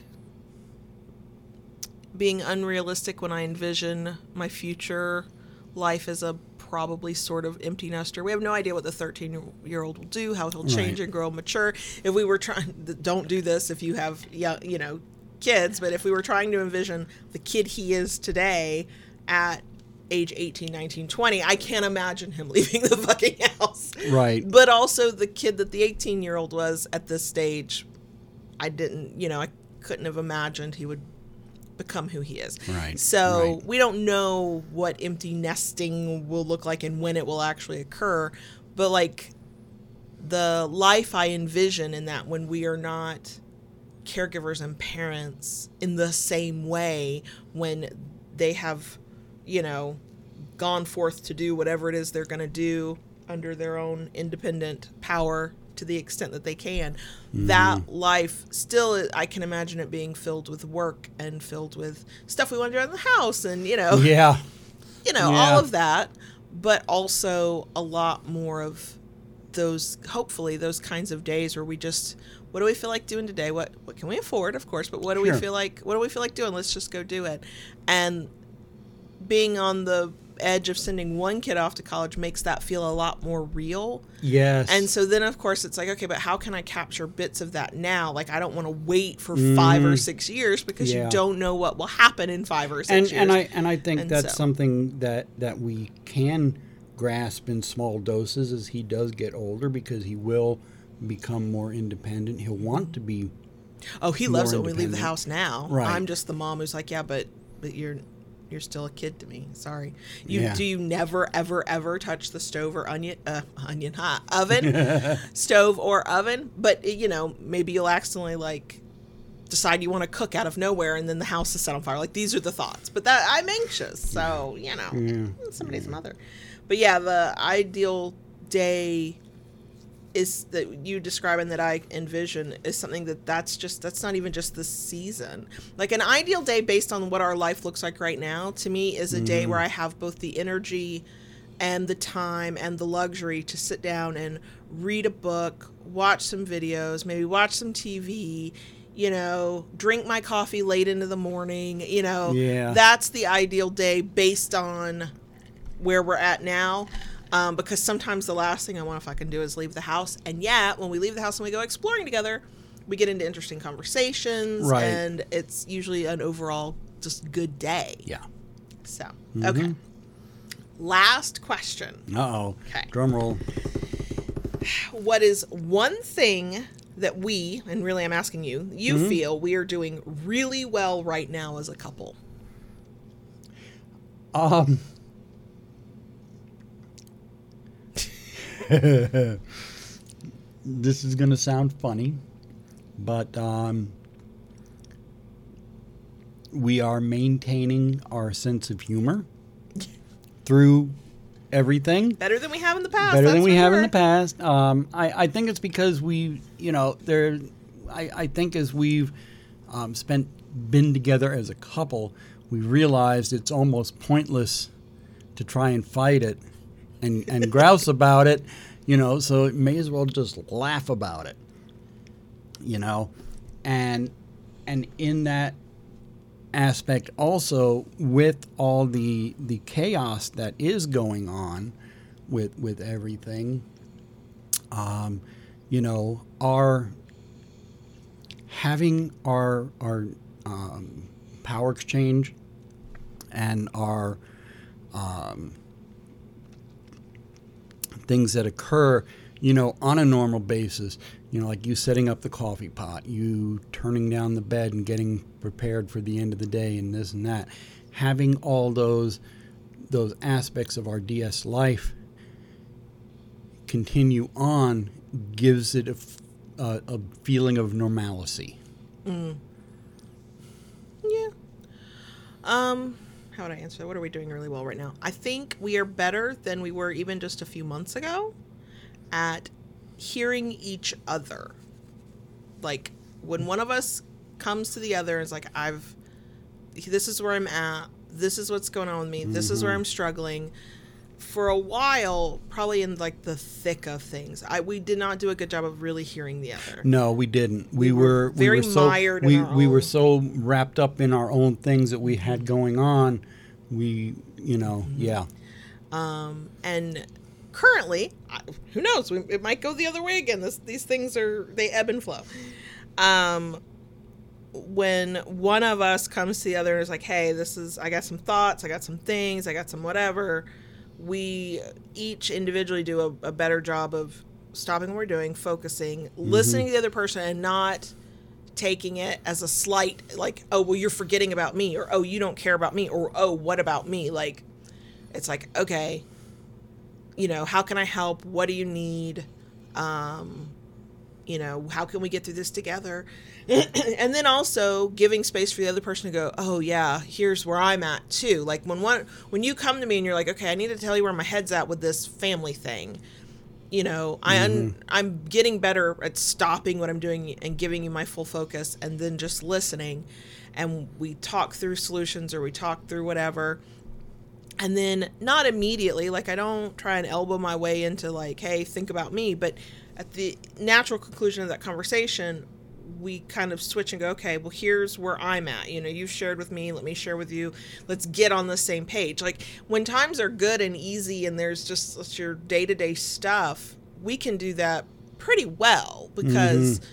being unrealistic when i envision my future life as a probably sort of empty nester. We have no idea what the 13 year old will do, how he'll change Right. and grow and mature. If we were trying, don't do this if you have, young, you know, kids, but if we were trying to envision the kid he is today at age 18, 19, 20, I can't imagine him leaving the fucking house. Right. But also the kid that the 18 year old was at this stage, I didn't, you know, I couldn't have imagined he would become who he is. Right, So right. we don't know what empty nesting will look like and when it will actually occur. But like the life I envision in that when we are not caregivers and parents in the same way when they have, you know, gone forth to do whatever it is they're going to do under their own independent power to the extent that they can. Mm-hmm. That life still, I can imagine it being filled with work and filled with stuff we want to do in the house and, you know, Yeah. you know, Yeah. all of that, but also a lot more of those hopefully those kinds of days where we just what do we feel like doing today? What what can we afford, of course, but what do Sure. we feel like what do we feel like doing? Let's just go do it. And being on the edge of sending one kid off to college makes that feel a lot more real. Yes. And so then, of course, it's like, okay, but how can I capture bits of that now? Like, I don't want to wait for five or six years because Mm. Yeah. you don't know what will happen in five or six and years. and I and I think And that's so- something that that we can grasp in small doses as he does get older because he will become more independent. He'll want to be Oh, he loves it when we leave the house now. Right. I'm just the mom who's like, yeah, but but you're you're still a kid to me. Sorry. You Yeah. do you never ever ever touch the stove or onion uh, onion hot oven stove or oven? But you know maybe you'll accidentally like decide you want to cook out of nowhere and then the house is set on fire. Like these are the thoughts. But that I'm anxious, so you know Yeah. somebody's mother. But yeah, the ideal day is that you describe and that I envision is something that that's just that's not even just the season. Like an ideal day based on what our life looks like right now to me is a day where mm-hmm. I have both the energy and the time and the luxury to sit down and read a book, watch some videos, maybe watch some TV, you know, drink my coffee late into the morning, you know. Yeah. That's the ideal day based on where we're at now. Um, because sometimes the last thing I want if I can do is leave the house. And yet, when we leave the house and we go exploring together, we get into interesting conversations. Right. And it's usually an overall just good day. yeah. So, Mm-hmm. okay. Last question. Uh oh. Okay. Drum roll. What is one thing that we, and really I'm asking you, you Mm-hmm. feel we are doing really well right now as a couple? Um. this is going to sound funny, but um, we are maintaining our sense of humor through everything Better than we have in the past. better than we have in the past. Um, I, I think it's because we, you know, there. I, I think as we've um, spent been together as a couple, we realized it's almost pointless to try and fight it and and grouse about it, you know. So it may as well just laugh about it, you know, and and in that aspect also with all the the chaos that is going on with with everything um you know our having our our um, power exchange and our um, things that occur you know on a normal basis. You know like you setting up the coffee pot you turning down the bed and getting prepared for the end of the day and this and that. Having all those those aspects of our ds life continue on gives it a a feeling of normalcy. Yeah. Um, how would I answer that? What are we doing really well right now? I think we are better than we were even just a few months ago at hearing each other. Like when one of us comes to the other and is like, I've this is where I'm at, this is what's going on with me, this is where mm-hmm. I'm struggling. For a while, probably in like the thick of things, I we did not do a good job of really hearing the other. No, we didn't. We, We were were, very we were so mired in we, we were so wrapped up in our own things that we had going on. We, you know, Mm-hmm. yeah, Um, and currently, I- who knows? We, it might go the other way again. This, these things are they ebb and flow. Um, when one of us comes to the other and is like, hey, this is, I got some thoughts, I got some things, I got some whatever, we each individually do a, a better job of stopping what we're doing, focusing, listening to the other person, and not taking it as a slight, like, oh, well, you're forgetting about me, or oh, you don't care about me, or oh, what about me? Like, it's like, okay, you know, how can I help? What do you need? Um, you know, how can we get through this together? and then also giving space for the other person to go, oh yeah, here's where I'm at too. Like when one when you come to me and you're like, okay, I need to tell you where my head's at with this family thing. You know, I un- mm-hmm. I'm getting better at stopping what I'm doing and giving you my full focus, and then just listening. And we talk through solutions or we talk through whatever and then not immediately like i don't try and elbow my way into like hey think about me but at the natural conclusion of that conversation we kind of switch and go okay well here's where i'm at. You know you've shared with me let me share with you. Let's get on the same page. Like when times are good and easy and there's just your day-to-day stuff we can do that pretty well because mm-hmm.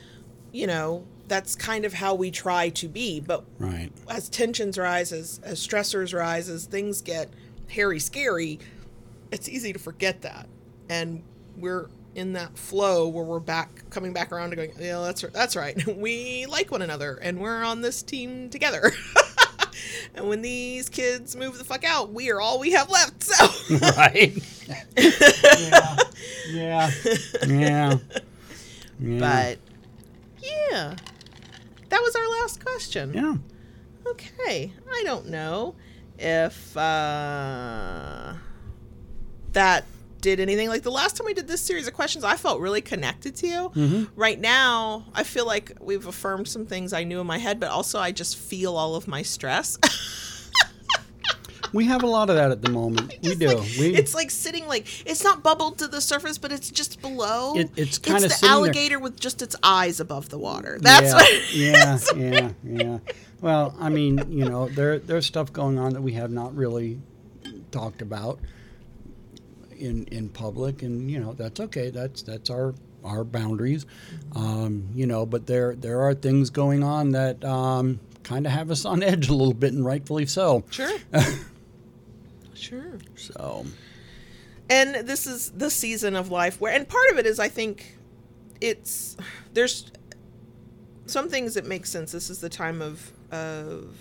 you know that's kind of how we try to be. But Right. as tensions rise, as, as stressors rise, as things get hairy, scary, it's easy to forget that. And we're in that flow where we're back, coming back around to going, yeah, that's, that's right. We like one another and we're on this team together. and when these kids move the fuck out, we are all we have left. So, Right. yeah. Yeah. Yeah. Yeah. but yeah, that was our last question. yeah. Okay, I don't know if uh, that did anything. Like the last time we did this series of questions, I felt really connected to you. Mm-hmm. Right now, I feel like we've affirmed some things I knew in my head, but also I just feel all of my stress. We have a lot of that at the moment. we do. like- we, it's like sitting like it's not bubbled to the surface, but it's just below. It- it's kinda the sitting there. alligator with just its eyes above the water. That's yeah, what. yeah, yeah, yeah. Well, I mean, you know, there there's stuff going on that we have not really talked about in in public, and you know that's okay. That's that's our our boundaries, um, you know. But there there are things going on that um, kind of have us on edge a little bit, and rightfully so. Sure. sure. So and this is the season of life where and part of it is i think it's there's some things that make sense this is the time of of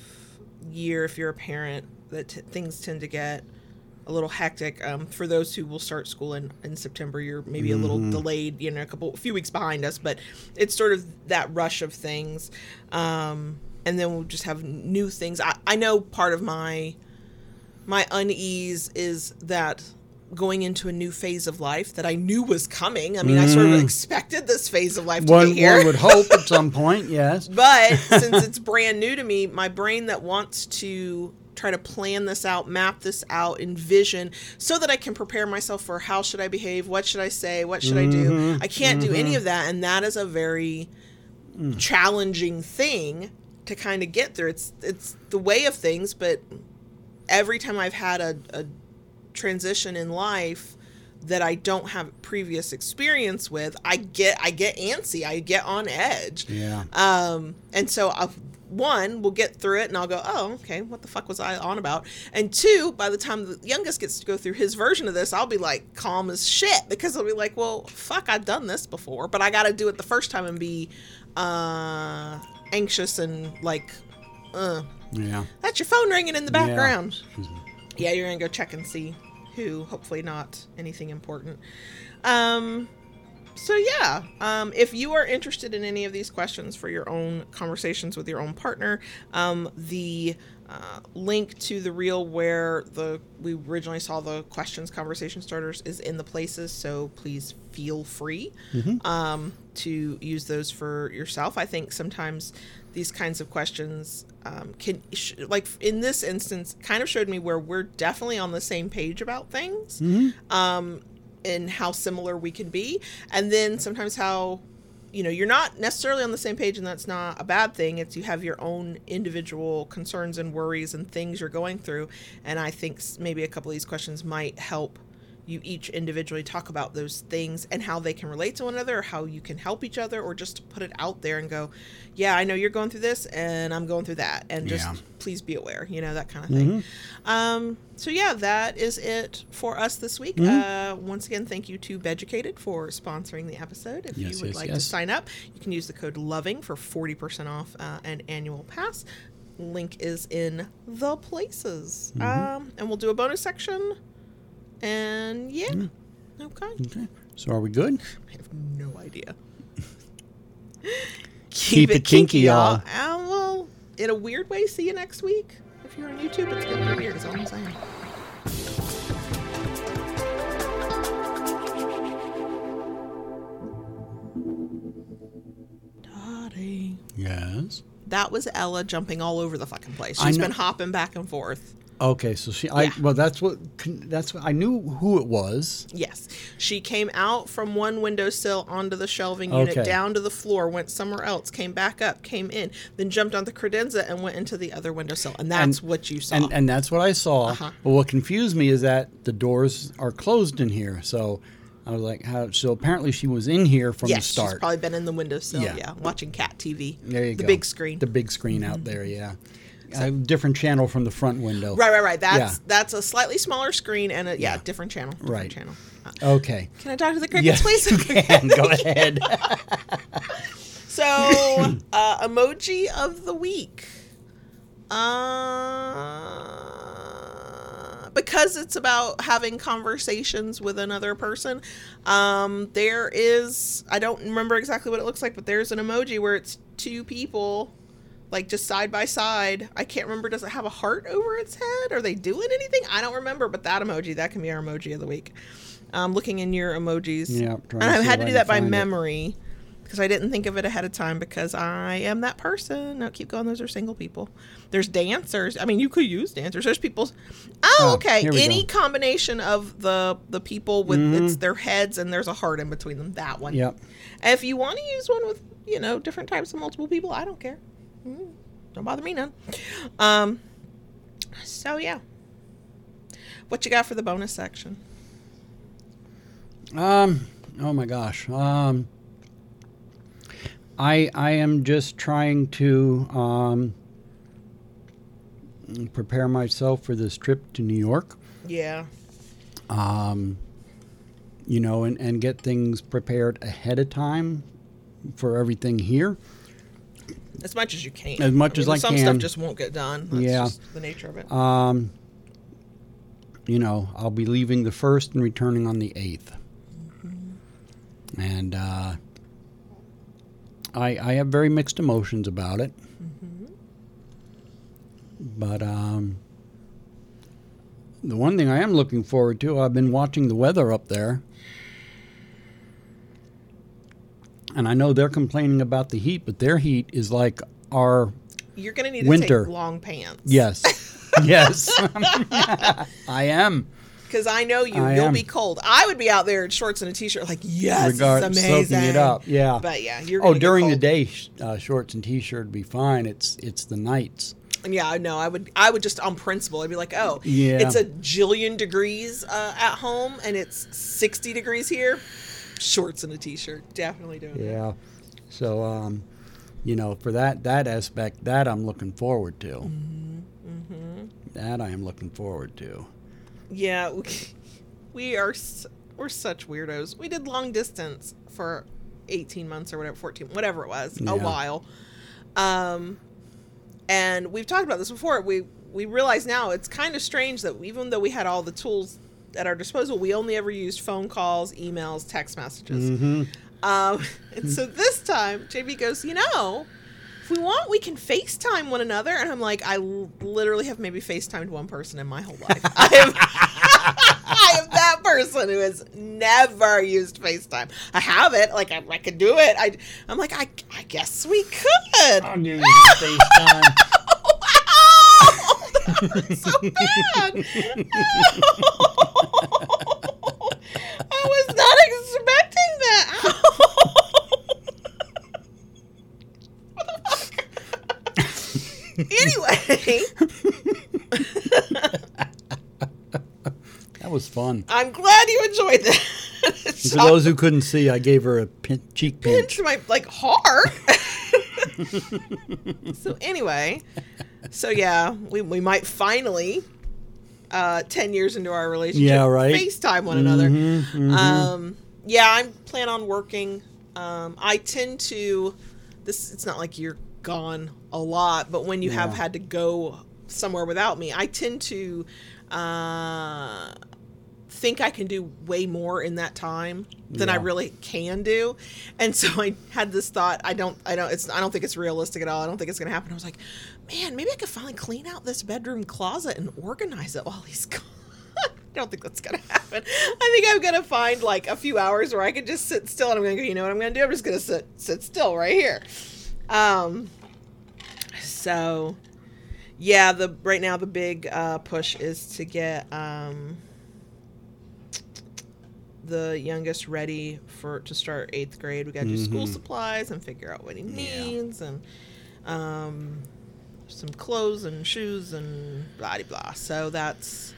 year if you're a parent that t- things tend to get a little hectic um, for those who will start school in, in september you're maybe a little delayed you know a couple a few weeks behind us but it's sort of that rush of things um, and then we'll just have new things I, I know part of my my unease is that going into a new phase of life that I knew was coming. I mean, I sort of expected this phase of life to one, get here. one would hope at some point, yes. but since it's brand new to me, my brain that wants to try to plan this out, map this out, envision so that I can prepare myself for how should I behave, what should I say, what should I do. Mm-hmm. I can't do any mm-hmm. of that and that is a very mm. challenging thing to kind of get through. It's it's the way of things, but every time I've had a, a transition in life that I don't have previous experience with, I get I get antsy, I get on edge. Yeah. Um, and so i one, we'll get through it and I'll go, oh, okay, what the fuck was I on about? And two, by the time the youngest gets to go through his version of this, I'll be like calm as shit because I'll be like, well, fuck, I've done this before, but I got to do it the first time and be uh, anxious and like, uh, Yeah. that's your phone ringing in the background. Yeah, you're gonna go check and see who. Hopefully, not anything important. Um, so yeah, um, if you are interested in any of these questions for your own conversations with your own partner, um, the uh, link to the reel where the we originally saw the questions conversation starters is in the places. So please feel free um, to use those for yourself. I think sometimes these kinds of questions um, can sh- like in this instance kind of showed me where we're definitely on the same page about things um, and how similar we can be. And then sometimes how you know you're not necessarily on the same page and that's not a bad thing. It's you have your own individual concerns and worries and things you're going through. And i think maybe a couple of these questions might help you each individually talk about those things and how they can relate to one another, or how you can help each other, or just put it out there and go, yeah, I know you're going through this and I'm going through that. And just Yeah. please be aware, you know, that kind of thing. Um, so, yeah, that is it for us this week. Uh, once again, thank you to Beducated for sponsoring the episode. If Yes, you would yes, like to sign up, you can use the code LOVING for 40% off uh, an annual pass. Link is in the places. Um, and we'll do a bonus section. And yeah. Okay. Okay. So are we good? I have no idea. Keep it kinky, y'all. Uh, well, in a weird way, see you next week. If you're on YouTube, it's going to be weird, is all I'm saying. Dottie. Yes. That was Ella jumping all over the fucking place. She's been hopping back and forth. Okay, so she, I Yeah. well, that's what that's what I knew who it was. Yes. She came out from one windowsill onto the shelving unit, Okay. down to the floor, went somewhere else, came back up, came in, then jumped on the credenza and went into the other windowsill. And that's And- what you saw. And and that's what I saw. Uh-huh. But what confused me is that the doors are closed in here. So I was like, how? So apparently she was in here from yes, the start. she's probably been in the windowsill, yeah, Yeah. watching cat TV. there you the go. big screen. Mm-hmm. The big screen out there. Yeah. A different channel from the front window. right, right, right. That's Yeah. that's a slightly smaller screen and a yeah, Yeah. different channel. Different Right. channel. Uh, Okay. can I talk to the crickets, Yes, please? you can. Go ahead. So, uh, emoji of the week. Uh, because it's about having conversations with another person, um, there is, I don't remember exactly what it looks like, but there's an emoji where it's two people, like just side by side. I can't remember, does it have a heart over its head? Are they doing anything? I don't remember, but that emoji, that can be our emoji of the week. Um, looking in your emojis. Yeah, and I had to do that by it. memory because I didn't think of it ahead of time because I am that person. No, keep going. Those are single people. There's dancers. I mean, you could use dancers. There's people. Oh, Oh, okay. Any go. combination of the the people with it's their heads and there's a heart in between them. That one. Yep. If you want to use one with you know different types of multiple people, I don't care. Mm, Don't bother me none. Um. So yeah. What you got for the bonus section? Um. Oh my gosh. Um. I I am just trying to um prepare myself for this trip to New York. Yeah. Um. You know, and and get things prepared ahead of time for everything here. As much as you can. As much as I some can. Some stuff just won't get done. That's Yeah. just the nature of it. Um. You know, I'll be leaving the first and returning on the 8th and uh, I I have very mixed emotions about it. But um, the one thing I am looking forward to, I've been watching the weather up there. And I know they're complaining about the heat, but their heat is like our You're gonna need to winter. take long pants. yes. yes. I am. Because I know you. I You'll am. be cold. I would be out there in shorts and a t-shirt, like yes, Regard- is amazing. soaking it up. Yeah. But yeah, you're. Oh, during the day, uh, shorts and t-shirt would be fine. It's it's the nights. Yeah, I know. I would. I would just on principle. I'd be like, oh, Yeah. it's a jillion degrees uh, at home, and it's sixty degrees here. Shorts and a t-shirt, definitely doing it. Yeah. So, um, you know, for that that aspect, that I'm looking forward to. Mm-hmm. That I am looking forward to. Yeah, we, we are. We're such weirdos. We did long distance for eighteen months or whatever, fourteen, whatever it was, Yeah. a while. Um, and we've talked about this before. We we realize now it's kind of strange that even though we had all the tools at our disposal, we only ever used phone calls, emails, text messages. Mm-hmm. Um, and so this time, JB goes, you know, if we want, we can FaceTime one another. And I'm like, I literally have maybe FaceTimed one person in my whole life. I am, I am that person who has never used FaceTime. I have it, like I, I could do it. I, I'm like, I, I guess we could. I'm using FaceTime. Oh, that was so bad. I was not expecting that. anyway, That was fun. I'm glad you enjoyed that. For those who couldn't see, I gave her a pin- cheek pinch. pinch my like heart. so anyway, so yeah, we, we might finally, uh, ten years into our relationship, Yeah, right. FaceTime one another. Mhm, mhm. Um, yeah, I plan on working. Um, I tend to this. It's not like you're gone a lot, but when you have had to go somewhere without me, I tend to uh, think I can do way more in that time than I really can do. And so I had this thought. I don't. I don't. It's. I don't think it's realistic at all. I don't think it's going to happen. I was like, man, maybe I could finally clean out this bedroom closet and organize it while he's gone. I don't think that's gonna happen. I think I'm gonna find like a few hours where I can just sit still and I'm gonna go, you know what I'm gonna do? I'm just gonna sit sit still right here. Um so yeah, the right now the big uh, push is to get um the youngest ready for to start eighth grade. We gotta do school Mhm. supplies and figure out what he Yeah. needs and um some clothes and shoes and blah blah. So that's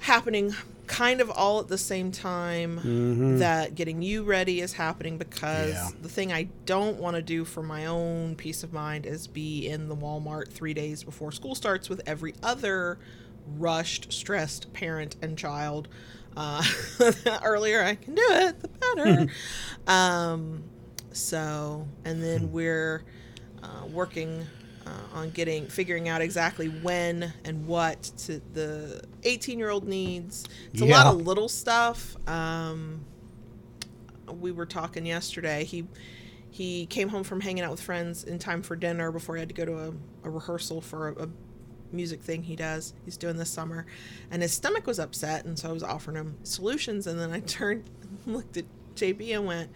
happening kind of all at the same time Mhm. that getting you ready is happening because Yeah. the thing I don't want to do for my own peace of mind is be in the Walmart three days before school starts with every other rushed, stressed parent and child. Uh, the earlier I can do it, the better. um, so, and then we're uh, working uh, on getting figuring out exactly when and what to the 18 year old needs. It's a lot of little stuff. Um, we were talking yesterday. He he came home from hanging out with friends in time for dinner before he had to go to a, a rehearsal for a, a music thing he does. He's doing this summer, and his stomach was upset, and so I was offering him solutions. And then I turned, looked at JB, and went,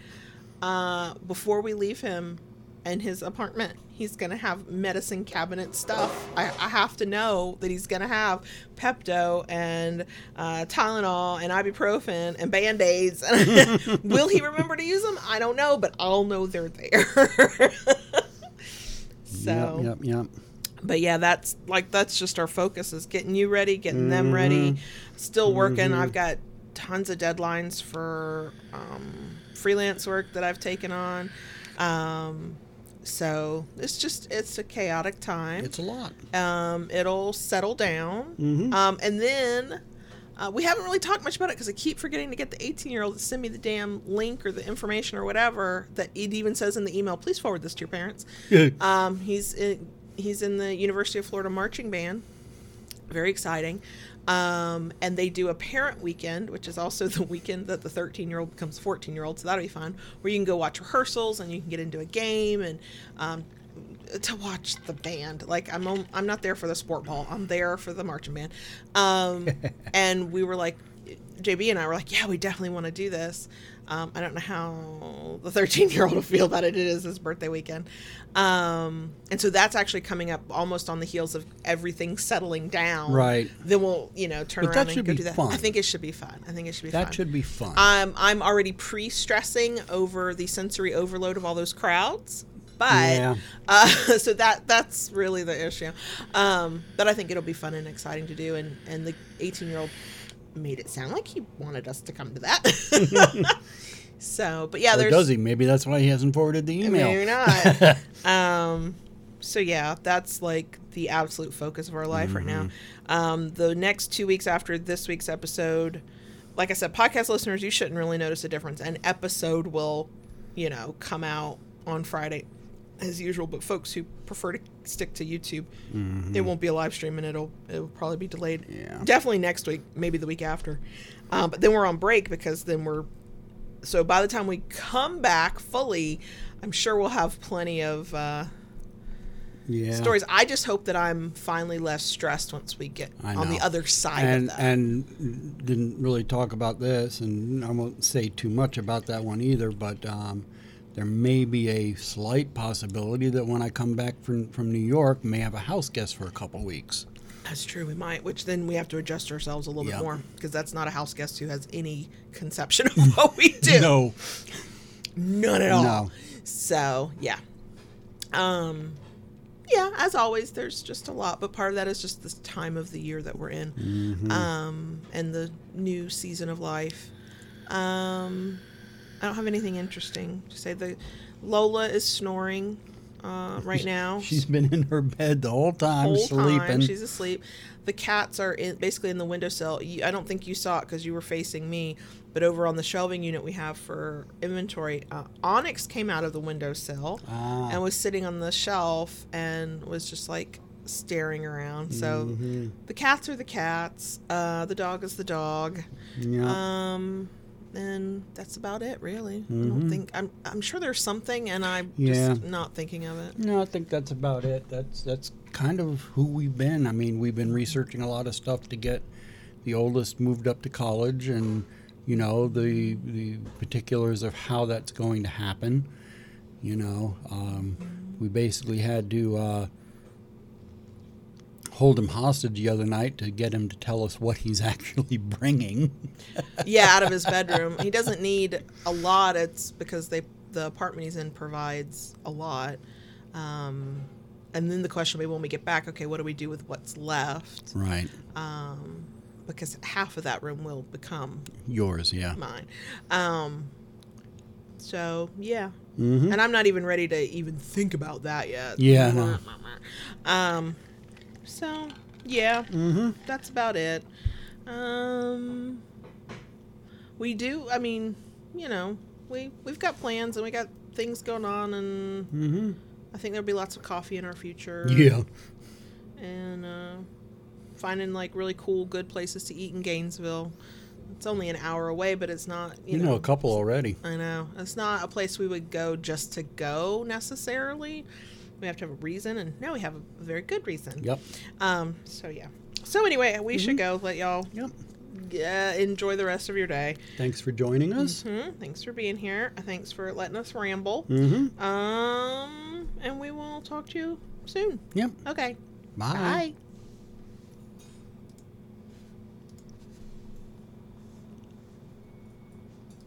uh, "Before we leave him and his apartment, he's gonna have medicine cabinet stuff. I, I have to know that he's gonna have Pepto and uh, Tylenol and ibuprofen and band aids. Will he remember to use them? I don't know, but I'll know they're there. so, Yep, yep, yep. But yeah, that's like that's just our focus is getting you ready, getting them ready. Still working. I've got tons of deadlines for um, freelance work that I've taken on. Um, so it's just it's a chaotic time. It's a lot. Um, it'll settle down, Mhm. um, and then. Uh, we haven't really talked much about it because I keep forgetting to get the 18 year old to send me the damn link or the information or whatever that it even says in the email. Please forward this to your parents. Um, he's in, he's in the University of Florida marching band. Very exciting. Um, and they do a parent weekend, which is also the weekend that the 13 year old becomes 14 year old. So that'll be fun. Where you can go watch rehearsals and you can get into a game and um, to watch the band. Like I'm on- I'm not there for the sport ball. I'm there for the marching band. Um, and we were like, JB and I were like, yeah, we definitely want to do this. Um, I don't know how the 13 year old will feel about it. It is his birthday weekend. Um, and so that's actually coming up almost on the heels of everything settling down. Right. Then we'll, you know, turn But around and go do that. fun. I think it should be fun. I think it should be fun. That fun. should be fun. Um, I'm already pre-stressing over the sensory overload of all those crowds, but Yeah. uh, so that that's really the issue. Um, but I think it'll be fun and exciting to do, and and the 18 year old made it sound like he wanted us to come to that. so, but yeah, or there's does he? Maybe that's why he hasn't forwarded the email. Maybe not. um, so yeah, that's like the absolute focus of our life right now. Um, the next two weeks after this week's episode, like I said, podcast listeners, you shouldn't really notice a difference. An episode will, you know, come out on Friday as usual. But folks who prefer to stick to YouTube, it won't be a live stream, and it'll it'll probably be delayed. Yeah. Definitely next week, maybe the week after. Um, but then we're on break because then we're so by the time we come back fully, I'm sure we'll have plenty of uh, yeah. stories. I just hope that I'm finally less stressed once we get on the other side and of that. and didn't really talk about this, and I won't say too much about that one either. But um, there may be a slight possibility that when I come back from from New York, may have a house guest for a couple weeks. that's true. We might, which then we have to adjust ourselves a little Yeah. bit more because that's not a house guest who has any conception of what we do. No, None at all. No. So yeah. Um yeah, as always, there's just a lot, but part of that is just the time of the year that we're in, Mm-hmm. um, and the new season of life. Um, I don't have anything interesting to say. The Lola is snoring uh, right now. She's been in her bed the whole time, whole sleeping. time she's asleep. The cats are in, basically in the windowsill. You, I don't think you saw it because you were facing me, but over on the shelving unit we have for inventory, uh, Onyx came out of the windowsill Ah. and was sitting on the shelf and was just like staring around. So Mhm. the cats are the cats. Uh, the dog is the dog. yeah. Um, and that's about it, really. I Mhm. don't think I'm. I'm sure there's something, and I'm Yeah. just not thinking of it. No, I think that's about it. That's that's kind of who we've been. I mean, we've been researching a lot of stuff to get the oldest moved up to college, and you know the the particulars of how that's going to happen. You know, um, we basically had to uh, hold him hostage the other night to get him to tell us what he's actually bringing. yeah, out of his bedroom. He doesn't need a lot. It's because they the apartment he's in provides a lot. Um, and then the question will be when we get back, okay, what do we do with what's left? right, Um, because half of that room will become yours, yeah. mine. Um, so yeah, hmm and I'm not even ready to even think about that yet. Yeah, no. Um, so yeah, hmm that's about it. Um, we do. I mean, you know, we we've got plans and we got things going on, and hmm I think there'll be lots of coffee in our future. Yeah. and uh, finding like really cool, good places to eat in Gainesville. It's only an hour away, but it's not. You, You know a couple already. I know it's not a place we would go just to go necessarily. We have to have a reason, and now we have a very good reason. Yep. Um. So yeah. So anyway, we should go. Let y'all Yep. yeah, enjoy the rest of your day. Thanks for joining us. hmm Thanks for being here. Thanks for letting us ramble. Mm-hmm. Um, and we will talk to you soon. Yep. Okay. Bye. Bye.